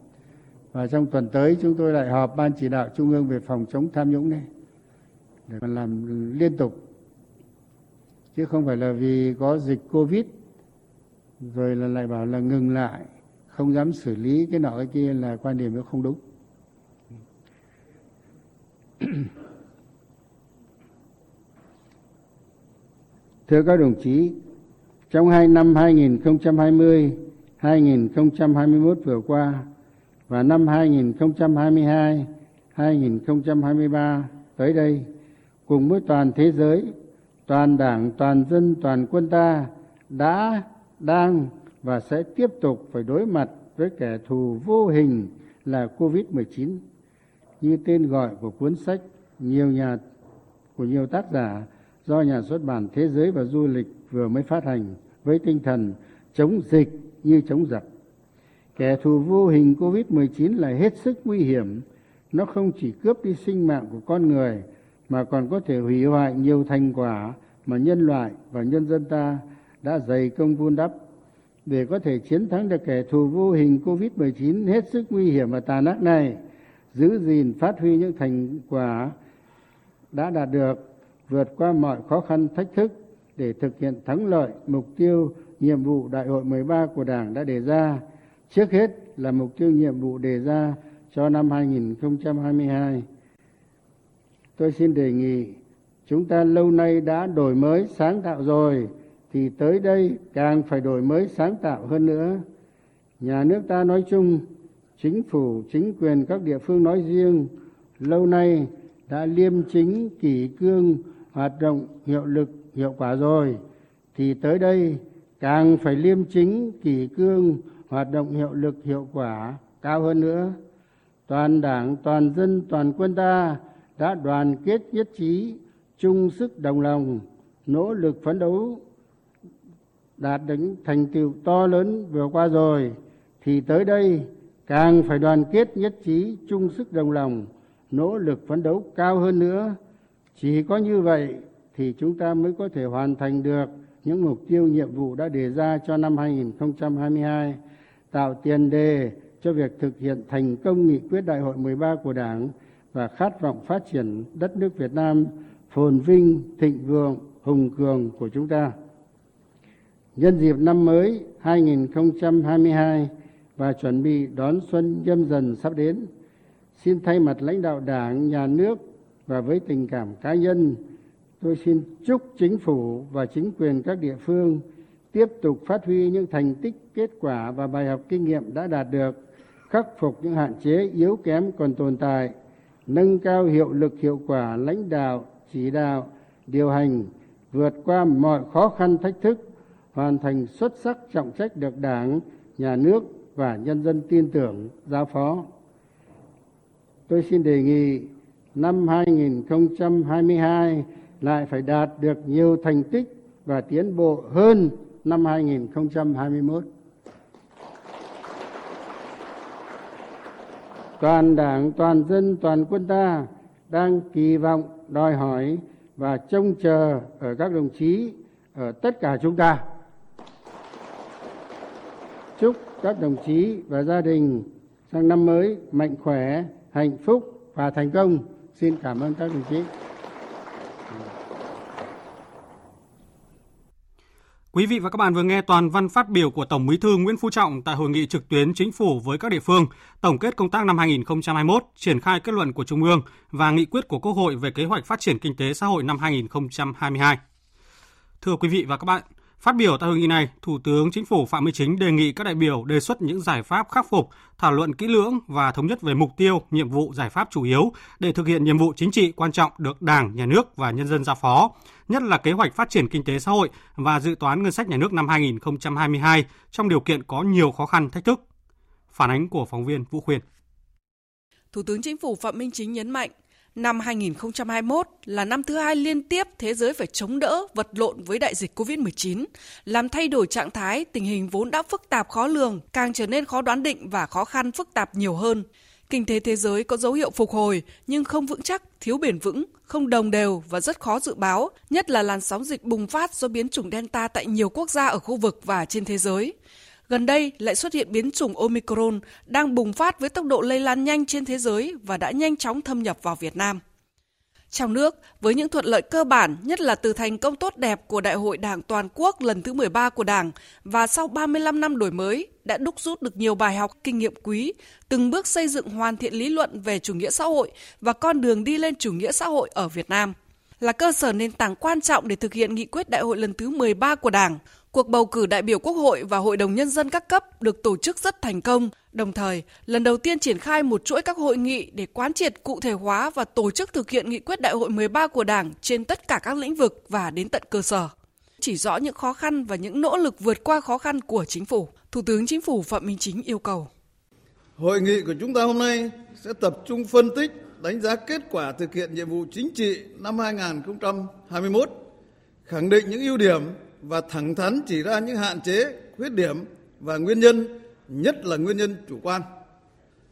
và trong tuần tới chúng tôi lại họp ban chỉ đạo trung ương về phòng chống tham nhũng này. Để mà làm liên tục. Chứ không phải là vì có dịch covid, rồi là lại bảo là ngừng lại, không dám xử lý cái nọ cái kia là quan điểm nó không đúng. Thưa các đồng chí, trong hai năm 2020 2021 vừa qua và năm 2022 2023 tới đây, cùng với toàn thế giới, toàn đảng, toàn dân, toàn quân ta đã, đang và sẽ tiếp tục phải đối mặt với kẻ thù vô hình là covid 19 như tên gọi của cuốn sách nhiều nhà, của nhiều tác giả do nhà xuất bản thế giới và du lịch vừa mới phát hành với tinh thần chống dịch như chống giặc kẻ thù vô hình covid 19 là hết sức nguy hiểm. Nó không chỉ cướp đi sinh mạng của con người, mà còn có thể hủy hoại nhiều thành quả mà nhân loại và nhân dân ta đã dày công vun đắp. Để có thể chiến thắng được kẻ thù vô hình covid 19 hết sức nguy hiểm và tàn ác này, giữ gìn, phát huy những thành quả đã đạt được, vượt qua mọi khó khăn, thách thức để thực hiện thắng lợi mục tiêu nhiệm vụ đại hội 13 của Đảng đã đề ra trước hết là mục tiêu nhiệm vụ đề ra cho năm 2022 tôi xin đề nghị chúng ta lâu nay đã đổi mới, sáng tạo rồi, thì tới đây càng phải đổi mới, sáng tạo hơn nữa. Nhà nước ta nói chung, chính phủ, chính quyền các địa phương nói riêng, lâu nay đã liêm chính, kỷ cương, hoạt động hiệu lực, hiệu quả rồi, thì tới đây càng phải liêm chính, kỷ cương hoạt động hiệu lực hiệu quả cao hơn nữa. Toàn đảng, toàn dân, toàn quân ta đã đoàn kết nhất trí, chung sức đồng lòng, nỗ lực phấn đấu, đạt được những thành tựu to lớn vừa qua rồi, thì tới đây càng phải đoàn kết nhất trí, chung sức đồng lòng, nỗ lực phấn đấu cao hơn nữa. Chỉ có như vậy thì chúng ta mới có thể hoàn thành được những mục tiêu, nhiệm vụ đã đề ra cho năm 2022 tạo tiền đề cho việc thực hiện thành công nghị quyết đại hội 13 của Đảng và khát vọng phát triển đất nước Việt Nam phồn vinh, thịnh vượng, hùng cường của chúng ta. Nhân dịp năm mới 2022 và chuẩn bị đón xuân nhâm dần sắp đến, xin thay mặt lãnh đạo Đảng, Nhà nước và với tình cảm cá nhân, tôi xin chúc chính phủ và chính quyền các địa phương tiếp tục phát huy những thành tích, kết quả và bài học kinh nghiệm đã đạt được, khắc phục những hạn chế yếu kém còn tồn tại, nâng cao hiệu lực hiệu quả lãnh đạo chỉ đạo điều hành vượt qua mọi khó khăn thách thức hoàn thành xuất sắc trọng trách được đảng nhà nước và nhân dân tin tưởng giao phó. Tôi xin đề nghị năm 2022 lại phải đạt được nhiều thành tích và tiến bộ hơn năm 2021. Toàn đảng, toàn dân, toàn quân ta đang kỳ vọng đòi hỏi và trông chờ ở các đồng chí ở tất cả chúng ta. Chúc các đồng chí và gia đình sang năm mới mạnh khỏe hạnh phúc và thành công. Xin cảm ơn các đồng chí. Quý vị và các bạn vừa nghe toàn văn phát biểu của Tổng Bí thư Nguyễn Phú Trọng tại hội nghị trực tuyến chính phủ với các địa phương, tổng kết công tác năm 2021, triển khai kết luận của Trung ương và nghị quyết của Quốc hội về kế hoạch phát triển kinh tế xã hội năm 2022. Thưa quý vị và các bạn, Phát biểu tại hội nghị này, Thủ tướng Chính phủ Phạm Minh Chính đề nghị các đại biểu đề xuất những giải pháp khắc phục, thảo luận kỹ lưỡng và thống nhất về mục tiêu, nhiệm vụ, giải pháp chủ yếu để thực hiện nhiệm vụ chính trị quan trọng được Đảng, Nhà nước và nhân dân giao phó, nhất là kế hoạch phát triển kinh tế xã hội và dự toán ngân sách nhà nước năm 2022 trong điều kiện có nhiều khó khăn thách thức. Phản ánh của phóng viên Vũ Khuyên. Thủ tướng Chính phủ Phạm Minh Chính nhấn mạnh, Năm 2021 là năm thứ hai liên tiếp thế giới phải chống đỡ, vật lộn với đại dịch COVID-19, làm thay đổi trạng thái, tình hình vốn đã phức tạp khó lường, càng trở nên khó đoán định và khó khăn phức tạp nhiều hơn. Kinh tế thế giới có dấu hiệu phục hồi nhưng không vững chắc, thiếu bền vững, không đồng đều và rất khó dự báo, nhất là làn sóng dịch bùng phát do biến chủng Delta tại nhiều quốc gia ở khu vực và trên thế giới. Gần đây lại xuất hiện biến chủng Omicron đang bùng phát với tốc độ lây lan nhanh trên thế giới và đã nhanh chóng thâm nhập vào Việt Nam. Trong nước, với những thuận lợi cơ bản, nhất là từ thành công tốt đẹp của Đại hội Đảng toàn quốc lần thứ 13 của Đảng và sau 35 năm đổi mới, đã đúc rút được nhiều bài học kinh nghiệm quý, từng bước xây dựng hoàn thiện lý luận về chủ nghĩa xã hội và con đường đi lên chủ nghĩa xã hội ở Việt Nam là cơ sở nền tảng quan trọng để thực hiện nghị quyết đại hội lần thứ 13 của Đảng, Cuộc bầu cử đại biểu Quốc hội và Hội đồng Nhân dân các cấp được tổ chức rất thành công, đồng thời lần đầu tiên triển khai một chuỗi các hội nghị để quán triệt cụ thể hóa và tổ chức thực hiện nghị quyết đại hội 13 của Đảng trên tất cả các lĩnh vực và đến tận cơ sở. Chỉ rõ những khó khăn và những nỗ lực vượt qua khó khăn của chính phủ, Thủ tướng Chính phủ Phạm Minh Chính yêu cầu. Hội nghị của chúng ta hôm nay sẽ tập trung phân tích, đánh giá kết quả thực hiện nhiệm vụ chính trị năm 2021, khẳng định những ưu điểm và thẳng thắn chỉ ra những hạn chế, khuyết điểm và nguyên nhân, nhất là nguyên nhân chủ quan.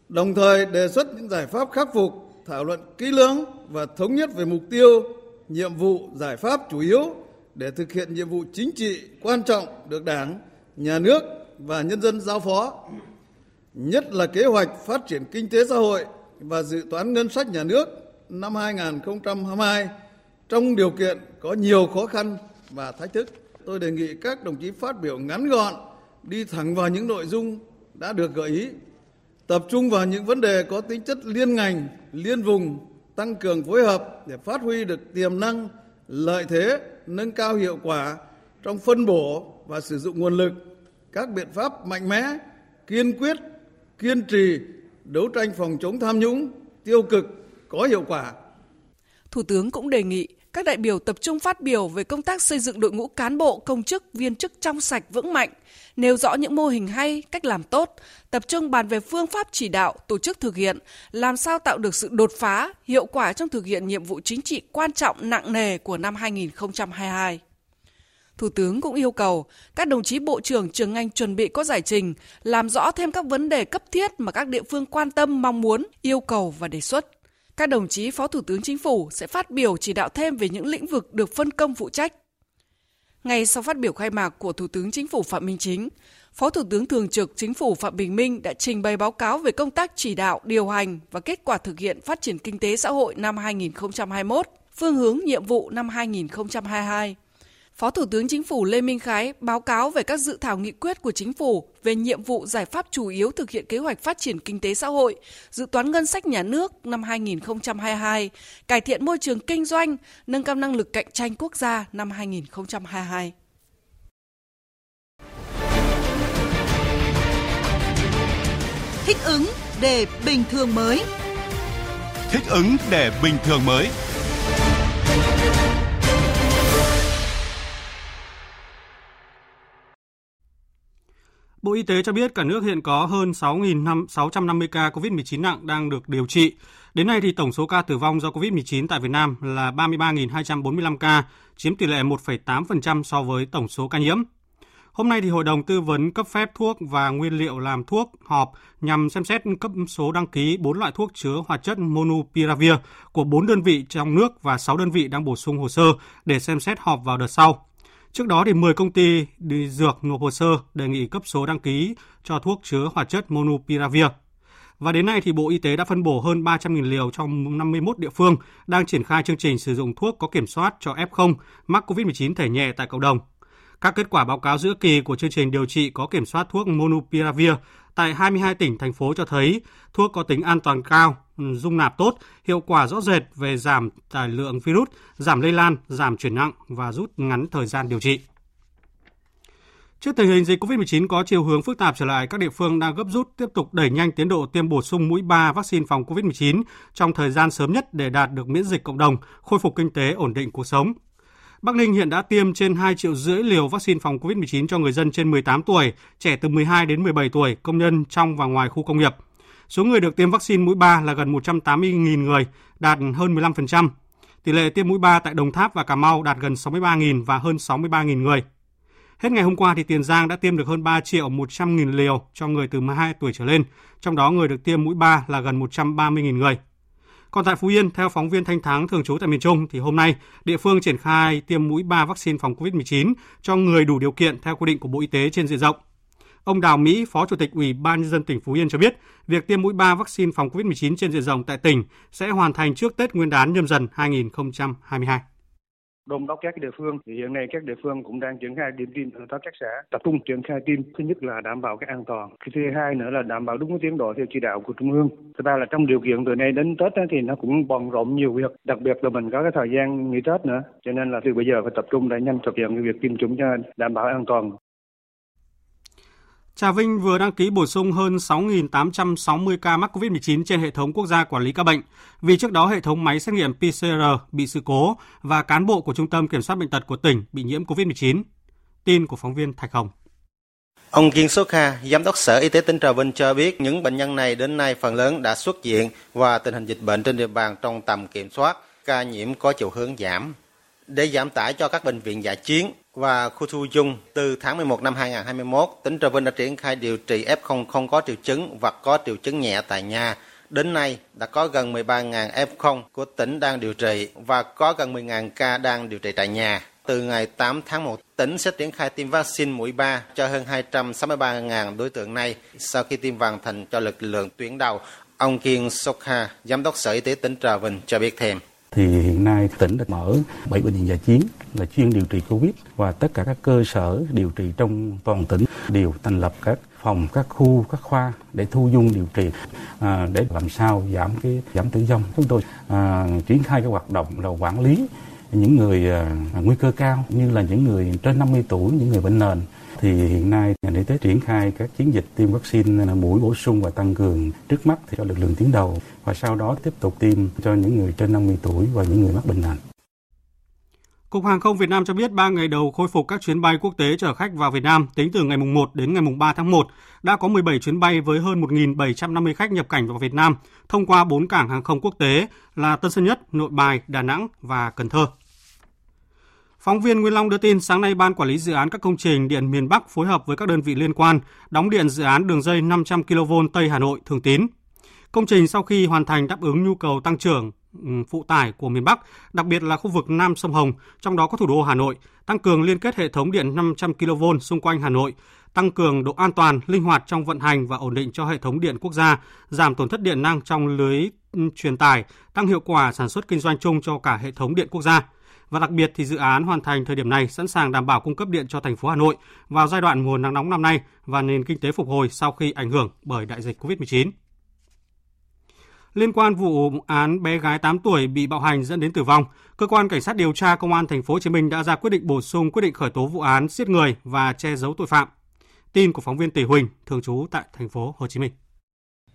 Đồng thời đề xuất những giải pháp khắc phục, thảo luận kỹ lưỡng và thống nhất về mục tiêu, nhiệm vụ, giải pháp chủ yếu để thực hiện nhiệm vụ chính trị quan trọng được Đảng, Nhà nước và nhân dân giao phó. Nhất là kế hoạch phát triển kinh tế xã hội và dự toán ngân sách nhà nước năm 2022 trong điều kiện có nhiều khó khăn và thách thức tôi đề nghị các đồng chí phát biểu ngắn gọn, đi thẳng vào những nội dung đã được gợi ý, tập trung vào những vấn đề có tính chất liên ngành, liên vùng, tăng cường phối hợp để phát huy được tiềm năng, lợi thế, nâng cao hiệu quả trong phân bổ và sử dụng nguồn lực, các biện pháp mạnh mẽ, kiên quyết, kiên trì đấu tranh phòng chống tham nhũng, tiêu cực có hiệu quả. Thủ tướng cũng đề nghị các đại biểu tập trung phát biểu về công tác xây dựng đội ngũ cán bộ, công chức, viên chức trong sạch vững mạnh, nêu rõ những mô hình hay, cách làm tốt, tập trung bàn về phương pháp chỉ đạo, tổ chức thực hiện, làm sao tạo được sự đột phá, hiệu quả trong thực hiện nhiệm vụ chính trị quan trọng nặng nề của năm 2022. Thủ tướng cũng yêu cầu các đồng chí bộ trưởng trường ngành chuẩn bị có giải trình, làm rõ thêm các vấn đề cấp thiết mà các địa phương quan tâm mong muốn, yêu cầu và đề xuất các đồng chí Phó Thủ tướng Chính phủ sẽ phát biểu chỉ đạo thêm về những lĩnh vực được phân công phụ trách. Ngay sau phát biểu khai mạc của Thủ tướng Chính phủ Phạm Minh Chính, Phó Thủ tướng Thường trực Chính phủ Phạm Bình Minh đã trình bày báo cáo về công tác chỉ đạo, điều hành và kết quả thực hiện phát triển kinh tế xã hội năm 2021, phương hướng nhiệm vụ năm 2022. Phó Thủ tướng Chính phủ Lê Minh Khái báo cáo về các dự thảo nghị quyết của Chính phủ về nhiệm vụ giải pháp chủ yếu thực hiện kế hoạch phát triển kinh tế xã hội, dự toán ngân sách nhà nước năm 2022, cải thiện môi trường kinh doanh, nâng cao năng lực cạnh tranh quốc gia năm 2022. Thích ứng để bình thường mới. Thích ứng để bình thường mới. Bộ Y tế cho biết cả nước hiện có hơn 6.650 ca COVID-19 nặng đang được điều trị. Đến nay thì tổng số ca tử vong do COVID-19 tại Việt Nam là 33.245 ca, chiếm tỷ lệ 1,8% so với tổng số ca nhiễm. Hôm nay thì Hội đồng tư vấn cấp phép thuốc và nguyên liệu làm thuốc họp nhằm xem xét cấp số đăng ký 4 loại thuốc chứa hoạt chất Monupiravir của 4 đơn vị trong nước và 6 đơn vị đang bổ sung hồ sơ để xem xét họp vào đợt sau. Trước đó thì 10 công ty đi dược nộp hồ sơ đề nghị cấp số đăng ký cho thuốc chứa hoạt chất Monupiravir. Và đến nay thì Bộ Y tế đã phân bổ hơn 300.000 liều trong 51 địa phương đang triển khai chương trình sử dụng thuốc có kiểm soát cho F0 mắc COVID-19 thể nhẹ tại cộng đồng. Các kết quả báo cáo giữa kỳ của chương trình điều trị có kiểm soát thuốc Monupiravir tại 22 tỉnh, thành phố cho thấy thuốc có tính an toàn cao, dung nạp tốt, hiệu quả rõ rệt về giảm tải lượng virus, giảm lây lan, giảm chuyển nặng và rút ngắn thời gian điều trị. Trước tình hình dịch COVID-19 có chiều hướng phức tạp trở lại, các địa phương đang gấp rút tiếp tục đẩy nhanh tiến độ tiêm bổ sung mũi 3 vaccine phòng COVID-19 trong thời gian sớm nhất để đạt được miễn dịch cộng đồng, khôi phục kinh tế, ổn định cuộc sống. Bắc Ninh hiện đã tiêm trên 2 triệu rưỡi liều vaccine phòng COVID-19 cho người dân trên 18 tuổi, trẻ từ 12 đến 17 tuổi, công nhân trong và ngoài khu công nghiệp. Số người được tiêm vaccine mũi 3 là gần 180.000 người, đạt hơn 15%. Tỷ lệ tiêm mũi 3 tại Đồng Tháp và Cà Mau đạt gần 63.000 và hơn 63.000 người. Hết ngày hôm qua thì Tiền Giang đã tiêm được hơn 3 triệu 100 nghìn liều cho người từ 12 tuổi trở lên, trong đó người được tiêm mũi 3 là gần 130.000 người. Còn tại Phú Yên, theo phóng viên Thanh Thắng thường trú tại miền Trung, thì hôm nay địa phương triển khai tiêm mũi 3 vaccine phòng COVID-19 cho người đủ điều kiện theo quy định của Bộ Y tế trên diện rộng. Ông Đào Mỹ, Phó Chủ tịch Ủy ban nhân dân tỉnh Phú Yên cho biết, việc tiêm mũi 3 vaccine phòng COVID-19 trên diện rộng tại tỉnh sẽ hoàn thành trước Tết Nguyên đán nhâm dần 2022 đôn đốc các địa phương. Thì hiện nay các địa phương cũng đang triển khai điểm tiêm ở các xã, tập trung triển khai tiêm. Thứ nhất là đảm bảo cái an toàn. Cái thứ hai nữa là đảm bảo đúng cái tiến độ theo chỉ đạo của trung ương. Thứ ba là trong điều kiện từ nay đến tết thì nó cũng bận rộn nhiều việc. Đặc biệt là mình có cái thời gian nghỉ tết nữa. Cho nên là từ bây giờ phải tập trung để nhanh thực hiện cái việc tiêm chủng cho đảm bảo an toàn. Trà Vinh vừa đăng ký bổ sung hơn 6.860 ca mắc COVID-19 trên hệ thống quốc gia quản lý ca bệnh, vì trước đó hệ thống máy xét nghiệm PCR bị sự cố và cán bộ của Trung tâm Kiểm soát Bệnh tật của tỉnh bị nhiễm COVID-19. Tin của phóng viên Thạch Hồng. Ông Kiên Số Kha, Giám đốc Sở Y tế tỉnh Trà Vinh cho biết những bệnh nhân này đến nay phần lớn đã xuất viện và tình hình dịch bệnh trên địa bàn trong tầm kiểm soát, ca nhiễm có chiều hướng giảm. Để giảm tải cho các bệnh viện giả chiến và khu thu dung, từ tháng 11 năm 2021, tỉnh Trà Vinh đã triển khai điều trị F0 không có triệu chứng và có triệu chứng nhẹ tại nhà. Đến nay, đã có gần 13.000 F0 của tỉnh đang điều trị và có gần 10.000 ca đang điều trị tại nhà. Từ ngày 8 tháng 1, tỉnh sẽ triển khai tiêm vaccine mũi 3 cho hơn 263.000 đối tượng này sau khi tiêm hoàn thành cho lực lượng tuyến đầu. Ông Kiên Sokha, Giám đốc Sở Y tế tỉnh Trà Vinh cho biết thêm thì hiện nay tỉnh đã mở 7 bệnh viện giải chiến là chuyên điều trị Covid và tất cả các cơ sở điều trị trong toàn tỉnh đều thành lập các phòng, các khu, các khoa để thu dung điều trị à, để làm sao giảm cái giảm tử vong. Chúng tôi à, triển khai cái hoạt động là quản lý những người à, nguy cơ cao như là những người trên 50 tuổi, những người bệnh nền thì hiện nay ngành y tế triển khai các chiến dịch tiêm vaccine mũi bổ sung và tăng cường trước mắt thì cho lực lượng tuyến đầu và sau đó tiếp tục tiêm cho những người trên 50 tuổi và những người mắc bệnh nền. Cục Hàng không Việt Nam cho biết 3 ngày đầu khôi phục các chuyến bay quốc tế chở khách vào Việt Nam tính từ ngày 1 đến ngày 3 tháng 1 đã có 17 chuyến bay với hơn 1.750 khách nhập cảnh vào Việt Nam thông qua 4 cảng hàng không quốc tế là Tân Sơn Nhất, Nội Bài, Đà Nẵng và Cần Thơ. Phóng viên Nguyên Long đưa tin sáng nay Ban Quản lý Dự án các công trình điện miền Bắc phối hợp với các đơn vị liên quan đóng điện dự án đường dây 500 kV Tây Hà Nội Thường Tín. Công trình sau khi hoàn thành đáp ứng nhu cầu tăng trưởng phụ tải của miền Bắc, đặc biệt là khu vực Nam sông Hồng, trong đó có thủ đô Hà Nội, tăng cường liên kết hệ thống điện 500 kV xung quanh Hà Nội, tăng cường độ an toàn, linh hoạt trong vận hành và ổn định cho hệ thống điện quốc gia, giảm tổn thất điện năng trong lưới truyền tải, tăng hiệu quả sản xuất kinh doanh chung cho cả hệ thống điện quốc gia và đặc biệt thì dự án hoàn thành thời điểm này sẵn sàng đảm bảo cung cấp điện cho thành phố Hà Nội vào giai đoạn mùa nắng nóng năm nay và nền kinh tế phục hồi sau khi ảnh hưởng bởi đại dịch Covid-19. Liên quan vụ án bé gái 8 tuổi bị bạo hành dẫn đến tử vong, cơ quan cảnh sát điều tra công an thành phố Hồ Chí Minh đã ra quyết định bổ sung quyết định khởi tố vụ án giết người và che giấu tội phạm. Tin của phóng viên Tỷ Huỳnh thường trú tại thành phố Hồ Chí Minh.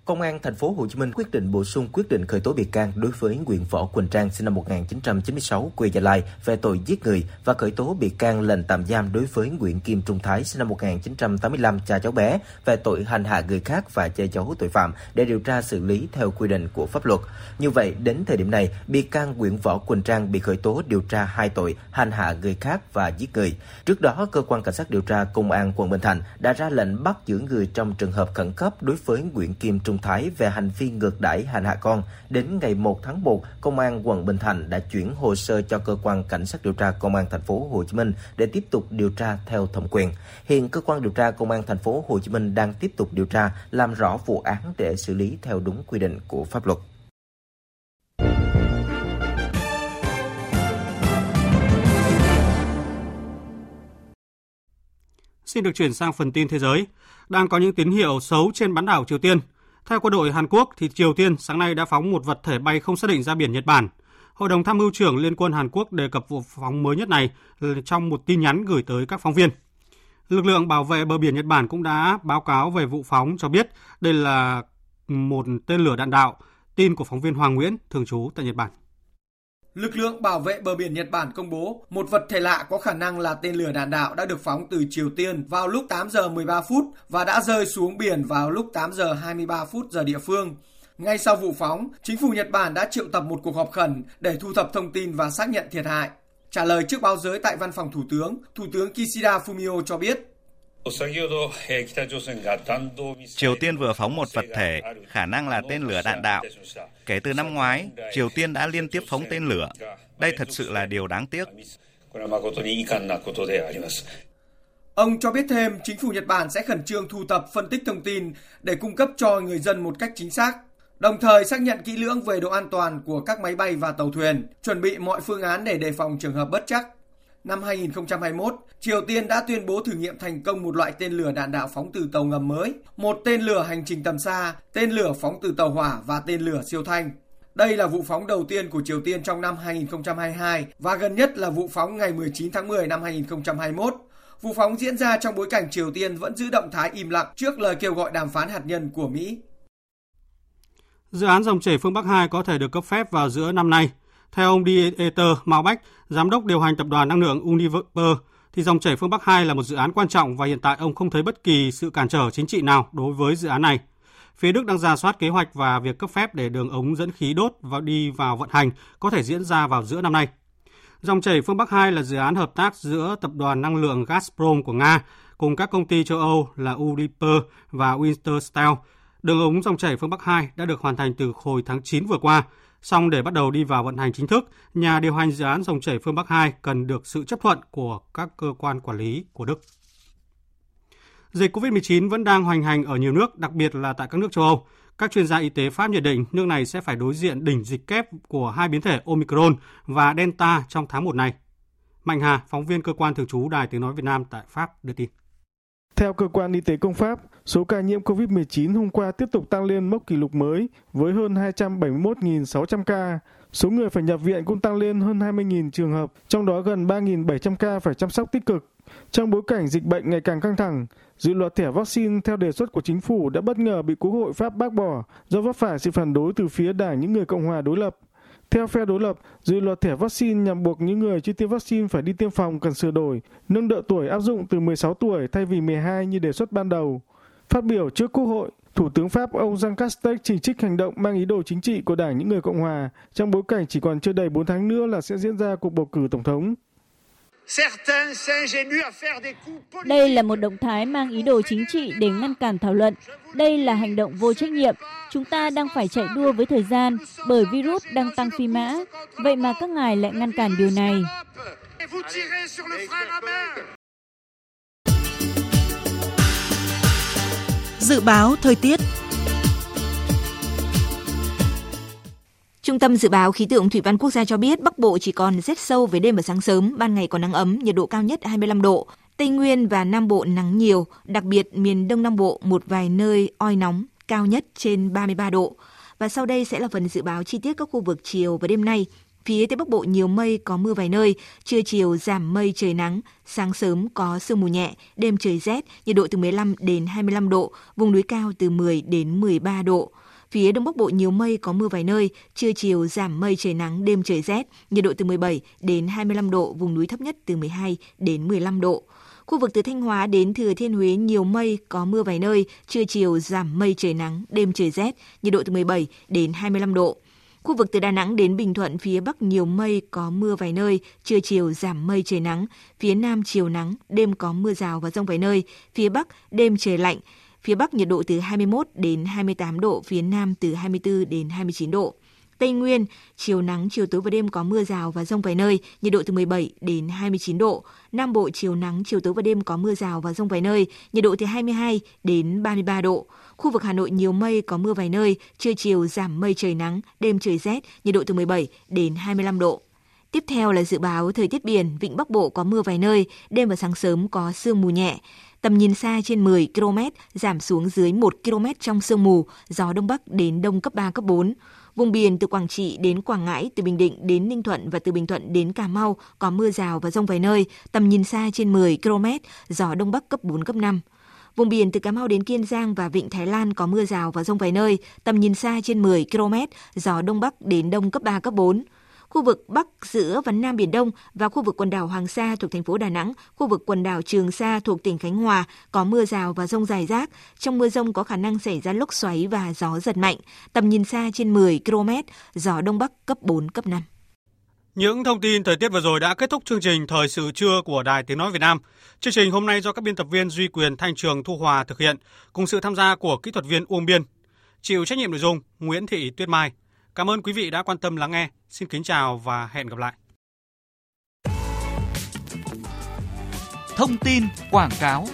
Công an thành phố Hồ Chí Minh quyết định bổ sung quyết định khởi tố bị can đối với Nguyễn Võ Quỳnh Trang sinh năm 1996 quê Gia Lai về tội giết người và khởi tố bị can lệnh tạm giam đối với Nguyễn Kim Trung Thái sinh năm 1985 cha cháu bé về tội hành hạ người khác và che giấu tội phạm để điều tra xử lý theo quy định của pháp luật. Như vậy, đến thời điểm này, bị can Nguyễn Võ Quỳnh Trang bị khởi tố điều tra hai tội hành hạ người khác và giết người. Trước đó, cơ quan cảnh sát điều tra công an quận Bình Thạnh đã ra lệnh bắt giữ người trong trường hợp khẩn cấp đối với Nguyễn Kim Trung Thái về hành vi ngược đãi hành hạ con. Đến ngày 1 tháng 1, công an quận Bình Thạnh đã chuyển hồ sơ cho cơ quan cảnh sát điều tra công an thành phố Hồ Chí Minh để tiếp tục điều tra theo thẩm quyền. Hiện cơ quan điều tra công an thành phố Hồ Chí Minh đang tiếp tục điều tra, làm rõ vụ án để xử lý theo đúng quy định của pháp luật. Xin được chuyển sang phần tin thế giới. Đang có những tín hiệu xấu trên bán đảo Triều Tiên. Theo quân đội Hàn Quốc, thì Triều Tiên sáng nay đã phóng một vật thể bay không xác định ra biển Nhật Bản. Hội đồng tham mưu trưởng Liên quân Hàn Quốc đề cập vụ phóng mới nhất này trong một tin nhắn gửi tới các phóng viên. Lực lượng bảo vệ bờ biển Nhật Bản cũng đã báo cáo về vụ phóng cho biết đây là một tên lửa đạn đạo. Tin của phóng viên Hoàng Nguyễn, thường trú tại Nhật Bản. Lực lượng bảo vệ bờ biển Nhật Bản công bố một vật thể lạ có khả năng là tên lửa đạn đạo đã được phóng từ Triều Tiên vào lúc 8 giờ 13 phút và đã rơi xuống biển vào lúc 8 giờ 23 phút giờ địa phương. Ngay sau vụ phóng, chính phủ Nhật Bản đã triệu tập một cuộc họp khẩn để thu thập thông tin và xác nhận thiệt hại. Trả lời trước báo giới tại văn phòng Thủ tướng, Thủ tướng Kishida Fumio cho biết Triều Tiên vừa phóng một vật thể, khả năng là tên lửa đạn đạo. Kể từ năm ngoái, Triều Tiên đã liên tiếp phóng tên lửa. Đây thật sự là điều đáng tiếc. Ông cho biết thêm, chính phủ Nhật Bản sẽ khẩn trương thu thập phân tích thông tin để cung cấp cho người dân một cách chính xác, đồng thời xác nhận kỹ lưỡng về độ an toàn của các máy bay và tàu thuyền, chuẩn bị mọi phương án để đề phòng trường hợp bất chắc. Năm 2021, Triều Tiên đã tuyên bố thử nghiệm thành công một loại tên lửa đạn đạo phóng từ tàu ngầm mới, một tên lửa hành trình tầm xa, tên lửa phóng từ tàu hỏa và tên lửa siêu thanh. Đây là vụ phóng đầu tiên của Triều Tiên trong năm 2022 và gần nhất là vụ phóng ngày 19 tháng 10 năm 2021. Vụ phóng diễn ra trong bối cảnh Triều Tiên vẫn giữ động thái im lặng trước lời kêu gọi đàm phán hạt nhân của Mỹ. Dự án dòng chảy phương Bắc 2 có thể được cấp phép vào giữa năm nay. Theo ông Dieter Maubach, giám đốc điều hành tập đoàn năng lượng Uniper, thì dòng chảy phương Bắc 2 là một dự án quan trọng và hiện tại ông không thấy bất kỳ sự cản trở chính trị nào đối với dự án này. Phía Đức đang ra soát kế hoạch và việc cấp phép để đường ống dẫn khí đốt vào đi vào vận hành có thể diễn ra vào giữa năm nay. Dòng chảy phương Bắc 2 là dự án hợp tác giữa tập đoàn năng lượng Gazprom của Nga cùng các công ty châu Âu là Uniper và Wintershall. Đường ống dòng chảy phương Bắc 2 đã được hoàn thành từ hồi tháng 9 vừa qua Song để bắt đầu đi vào vận hành chính thức, nhà điều hành dự án dòng chảy phương Bắc 2 cần được sự chấp thuận của các cơ quan quản lý của Đức. Dịch COVID-19 vẫn đang hoành hành ở nhiều nước, đặc biệt là tại các nước châu Âu. Các chuyên gia y tế Pháp nhận định nước này sẽ phải đối diện đỉnh dịch kép của hai biến thể Omicron và Delta trong tháng 1 này. Mạnh Hà, phóng viên cơ quan thường trú Đài Tiếng Nói Việt Nam tại Pháp đưa tin. Theo cơ quan y tế công Pháp, số ca nhiễm COVID-19 hôm qua tiếp tục tăng lên mốc kỷ lục mới với hơn 271.600 ca. Số người phải nhập viện cũng tăng lên hơn 20.000 trường hợp, trong đó gần 3.700 ca phải chăm sóc tích cực. Trong bối cảnh dịch bệnh ngày càng căng thẳng, dự luật thẻ vaccine theo đề xuất của chính phủ đã bất ngờ bị Quốc hội Pháp bác bỏ do vấp phải sự phản đối từ phía đảng những người Cộng hòa đối lập. Theo phe đối lập, dự luật thẻ vaccine nhằm buộc những người chưa tiêm vaccine phải đi tiêm phòng cần sửa đổi, nâng độ tuổi áp dụng từ 16 tuổi thay vì 12 như đề xuất ban đầu. Phát biểu trước Quốc hội, Thủ tướng Pháp ông Jean Castex chỉ trích hành động mang ý đồ chính trị của Đảng những người Cộng hòa trong bối cảnh chỉ còn chưa đầy 4 tháng nữa là sẽ diễn ra cuộc bầu cử tổng thống. Đây là một động thái mang ý đồ chính trị để ngăn cản thảo luận. Đây là hành động vô trách nhiệm. Chúng ta đang phải chạy đua với thời gian bởi virus đang tăng phi mã. Vậy mà các ngài lại ngăn cản điều này. Dự báo thời tiết Trung tâm Dự báo Khí tượng Thủy văn Quốc gia cho biết Bắc Bộ chỉ còn rét sâu về đêm và sáng sớm, ban ngày có nắng ấm, nhiệt độ cao nhất 25 độ. Tây Nguyên và Nam Bộ nắng nhiều, đặc biệt miền Đông Nam Bộ một vài nơi oi nóng, cao nhất trên 33 độ. Và sau đây sẽ là phần dự báo chi tiết các khu vực chiều và đêm nay. Phía Tây Bắc Bộ nhiều mây, có mưa vài nơi, trưa chiều giảm mây trời nắng, sáng sớm có sương mù nhẹ, đêm trời rét, nhiệt độ từ 15 đến 25 độ, vùng núi cao từ 10 đến 13 độ. Phía Đông Bắc Bộ nhiều mây có mưa vài nơi, trưa chiều giảm mây trời nắng, đêm trời rét, nhiệt độ từ 17 đến 25 độ, vùng núi thấp nhất từ 12 đến 15 độ. Khu vực từ Thanh Hóa đến Thừa Thiên Huế nhiều mây, có mưa vài nơi, trưa chiều giảm mây trời nắng, đêm trời rét, nhiệt độ từ 17 đến 25 độ. Khu vực từ Đà Nẵng đến Bình Thuận phía Bắc nhiều mây, có mưa vài nơi, trưa chiều giảm mây trời nắng, phía Nam chiều nắng, đêm có mưa rào và rông vài nơi, phía Bắc đêm trời lạnh, phía Bắc nhiệt độ từ 21 đến 28 độ, phía Nam từ 24 đến 29 độ. Tây Nguyên, chiều nắng, chiều tối và đêm có mưa rào và rông vài nơi, nhiệt độ từ 17 đến 29 độ. Nam Bộ, chiều nắng, chiều tối và đêm có mưa rào và rông vài nơi, nhiệt độ từ 22 đến 33 độ. Khu vực Hà Nội nhiều mây, có mưa vài nơi, trưa chiều giảm mây trời nắng, đêm trời rét, nhiệt độ từ 17 đến 25 độ. Tiếp theo là dự báo thời tiết biển, vịnh Bắc Bộ có mưa vài nơi, đêm và sáng sớm có sương mù nhẹ. Tầm nhìn xa trên 10 km, giảm xuống dưới 1 km trong sương mù, gió Đông Bắc đến Đông cấp 3, cấp 4. Vùng biển từ Quảng Trị đến Quảng Ngãi, từ Bình Định đến Ninh Thuận và từ Bình Thuận đến Cà Mau có mưa rào và rông vài nơi, tầm nhìn xa trên 10 km, gió Đông Bắc cấp 4, cấp 5. Vùng biển từ Cà Mau đến Kiên Giang và Vịnh Thái Lan có mưa rào và rông vài nơi, tầm nhìn xa trên 10 km, gió Đông Bắc đến Đông cấp 3, cấp 4 khu vực Bắc, giữa và Nam Biển Đông và khu vực quần đảo Hoàng Sa thuộc thành phố Đà Nẵng, khu vực quần đảo Trường Sa thuộc tỉnh Khánh Hòa có mưa rào và rông rải rác. Trong mưa rông có khả năng xảy ra lốc xoáy và gió giật mạnh. Tầm nhìn xa trên 10 km, gió Đông Bắc cấp 4, cấp 5. Những thông tin thời tiết vừa rồi đã kết thúc chương trình Thời sự trưa của Đài Tiếng Nói Việt Nam. Chương trình hôm nay do các biên tập viên Duy Quyền, Thanh Trường, Thu Hòa thực hiện, cùng sự tham gia của kỹ thuật viên Uông Biên. Chịu trách nhiệm nội dung Nguyễn Thị Tuyết Mai. Cảm ơn quý vị đã quan tâm lắng nghe. Xin kính chào và hẹn gặp lại. Thông tin quảng cáo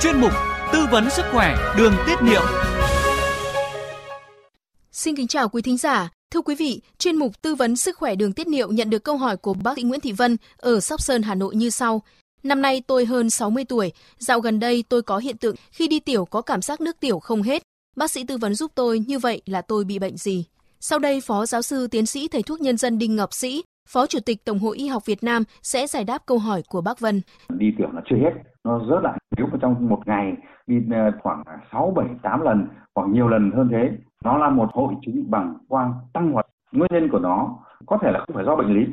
Chuyên mục Tư vấn sức khỏe đường tiết niệu Xin kính chào quý thính giả. Thưa quý vị, chuyên mục tư vấn sức khỏe đường tiết niệu nhận được câu hỏi của bác sĩ Nguyễn Thị Vân ở Sóc Sơn, Hà Nội như sau. Năm nay tôi hơn 60 tuổi, dạo gần đây tôi có hiện tượng khi đi tiểu có cảm giác nước tiểu không hết. Bác sĩ tư vấn giúp tôi như vậy là tôi bị bệnh gì? Sau đây, Phó Giáo sư Tiến sĩ Thầy thuốc Nhân dân Đinh Ngọc Sĩ, Phó Chủ tịch Tổng hội Y học Việt Nam sẽ giải đáp câu hỏi của bác Vân. Đi tiểu nó chưa hết, nó rất lại. Nếu mà trong một ngày đi ờ, khoảng 6, 7, 8 lần hoặc nhiều lần hơn thế, nó là một hội chứng bằng quang tăng hoạt. Nguyên nhân của nó có thể là không phải do bệnh lý,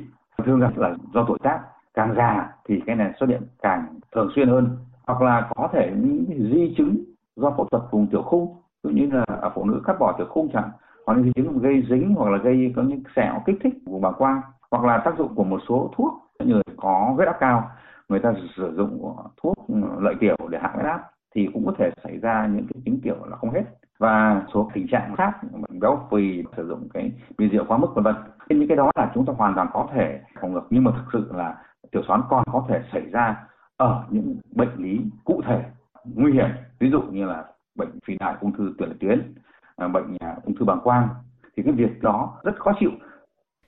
thường gặp là do tuổi tác. Càng già thì cái này xuất hiện càng thường xuyên hơn. Hoặc là có thể những di chứng do phẫu thuật vùng tiểu khung ví dụ như là ở phụ nữ cắt bỏ tiểu khung chẳng hoặc là di chứng gây dính hoặc là gây có những sẹo kích thích vùng bàng quang hoặc là tác dụng của một số thuốc người có huyết áp cao người ta sử dụng thuốc lợi tiểu để hạ huyết áp thì cũng có thể xảy ra những cái chứng tiểu là không hết và số tình trạng khác béo phì, sử dụng cái bia rượu quá mức, vân vân. Những cái đó là chúng ta hoàn toàn có thể phòng ngừa. Nhưng mà thực sự là tiểu xoắn còn có thể xảy ra ở những bệnh lý cụ thể, nguy hiểm. Ví dụ như là bệnh phì đại ung thư tuyến tuyến à, bệnh à, ung thư bàng quang. Thì cái việc đó rất khó chịu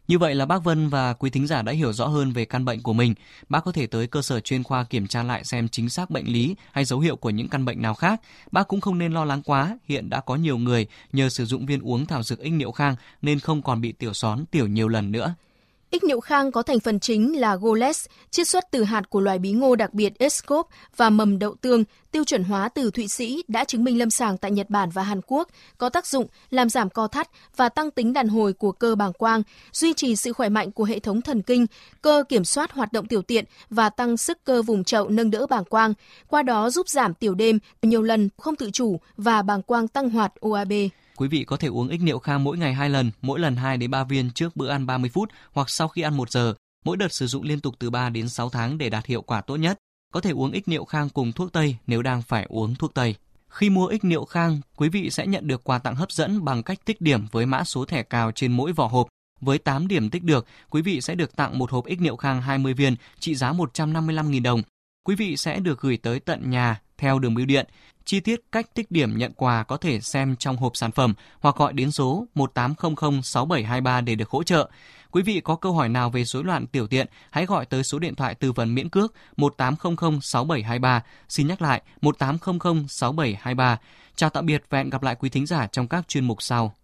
như vậy là bác Vân và quý thính giả đã hiểu rõ hơn về căn bệnh của mình. Bác có thể tới cơ sở chuyên khoa kiểm tra lại xem chính xác bệnh lý hay dấu hiệu của những căn bệnh nào khác. Bác cũng không nên lo lắng quá, hiện đã có nhiều người nhờ sử dụng viên uống thảo dược ích niệu khang nên không còn bị tiểu són tiểu nhiều lần nữa. Ích niệu khang có thành phần chính là goles, chiết xuất từ hạt của loài bí ngô đặc biệt Escop và mầm đậu tương, tiêu chuẩn hóa từ Thụy Sĩ đã chứng minh lâm sàng tại Nhật Bản và Hàn Quốc, có tác dụng làm giảm co thắt và tăng tính đàn hồi của cơ bàng quang, duy trì sự khỏe mạnh của hệ thống thần kinh, cơ kiểm soát hoạt động tiểu tiện và tăng sức cơ vùng chậu nâng đỡ bàng quang, qua đó giúp giảm tiểu đêm nhiều lần không tự chủ và bàng quang tăng hoạt OAB. Quý vị có thể uống ích niệu khang mỗi ngày 2 lần, mỗi lần 2 đến 3 viên trước bữa ăn 30 phút hoặc sau khi ăn 1 giờ. Mỗi đợt sử dụng liên tục từ 3 đến 6 tháng để đạt hiệu quả tốt nhất. Có thể uống ích niệu khang cùng thuốc tây nếu đang phải uống thuốc tây. Khi mua ích niệu khang, quý vị sẽ nhận được quà tặng hấp dẫn bằng cách tích điểm với mã số thẻ cào trên mỗi vỏ hộp. Với 8 điểm tích được, quý vị sẽ được tặng một hộp ích niệu khang 20 viên trị giá 155.000 đồng. Quý vị sẽ được gửi tới tận nhà theo đường bưu điện. Chi tiết cách tích điểm nhận quà có thể xem trong hộp sản phẩm hoặc gọi đến số 1800 6723 để được hỗ trợ. Quý vị có câu hỏi nào về rối loạn tiểu tiện, hãy gọi tới số điện thoại tư vấn miễn cước 1800 6723. Xin nhắc lại 1800 6723. Chào tạm biệt và hẹn gặp lại quý thính giả trong các chuyên mục sau.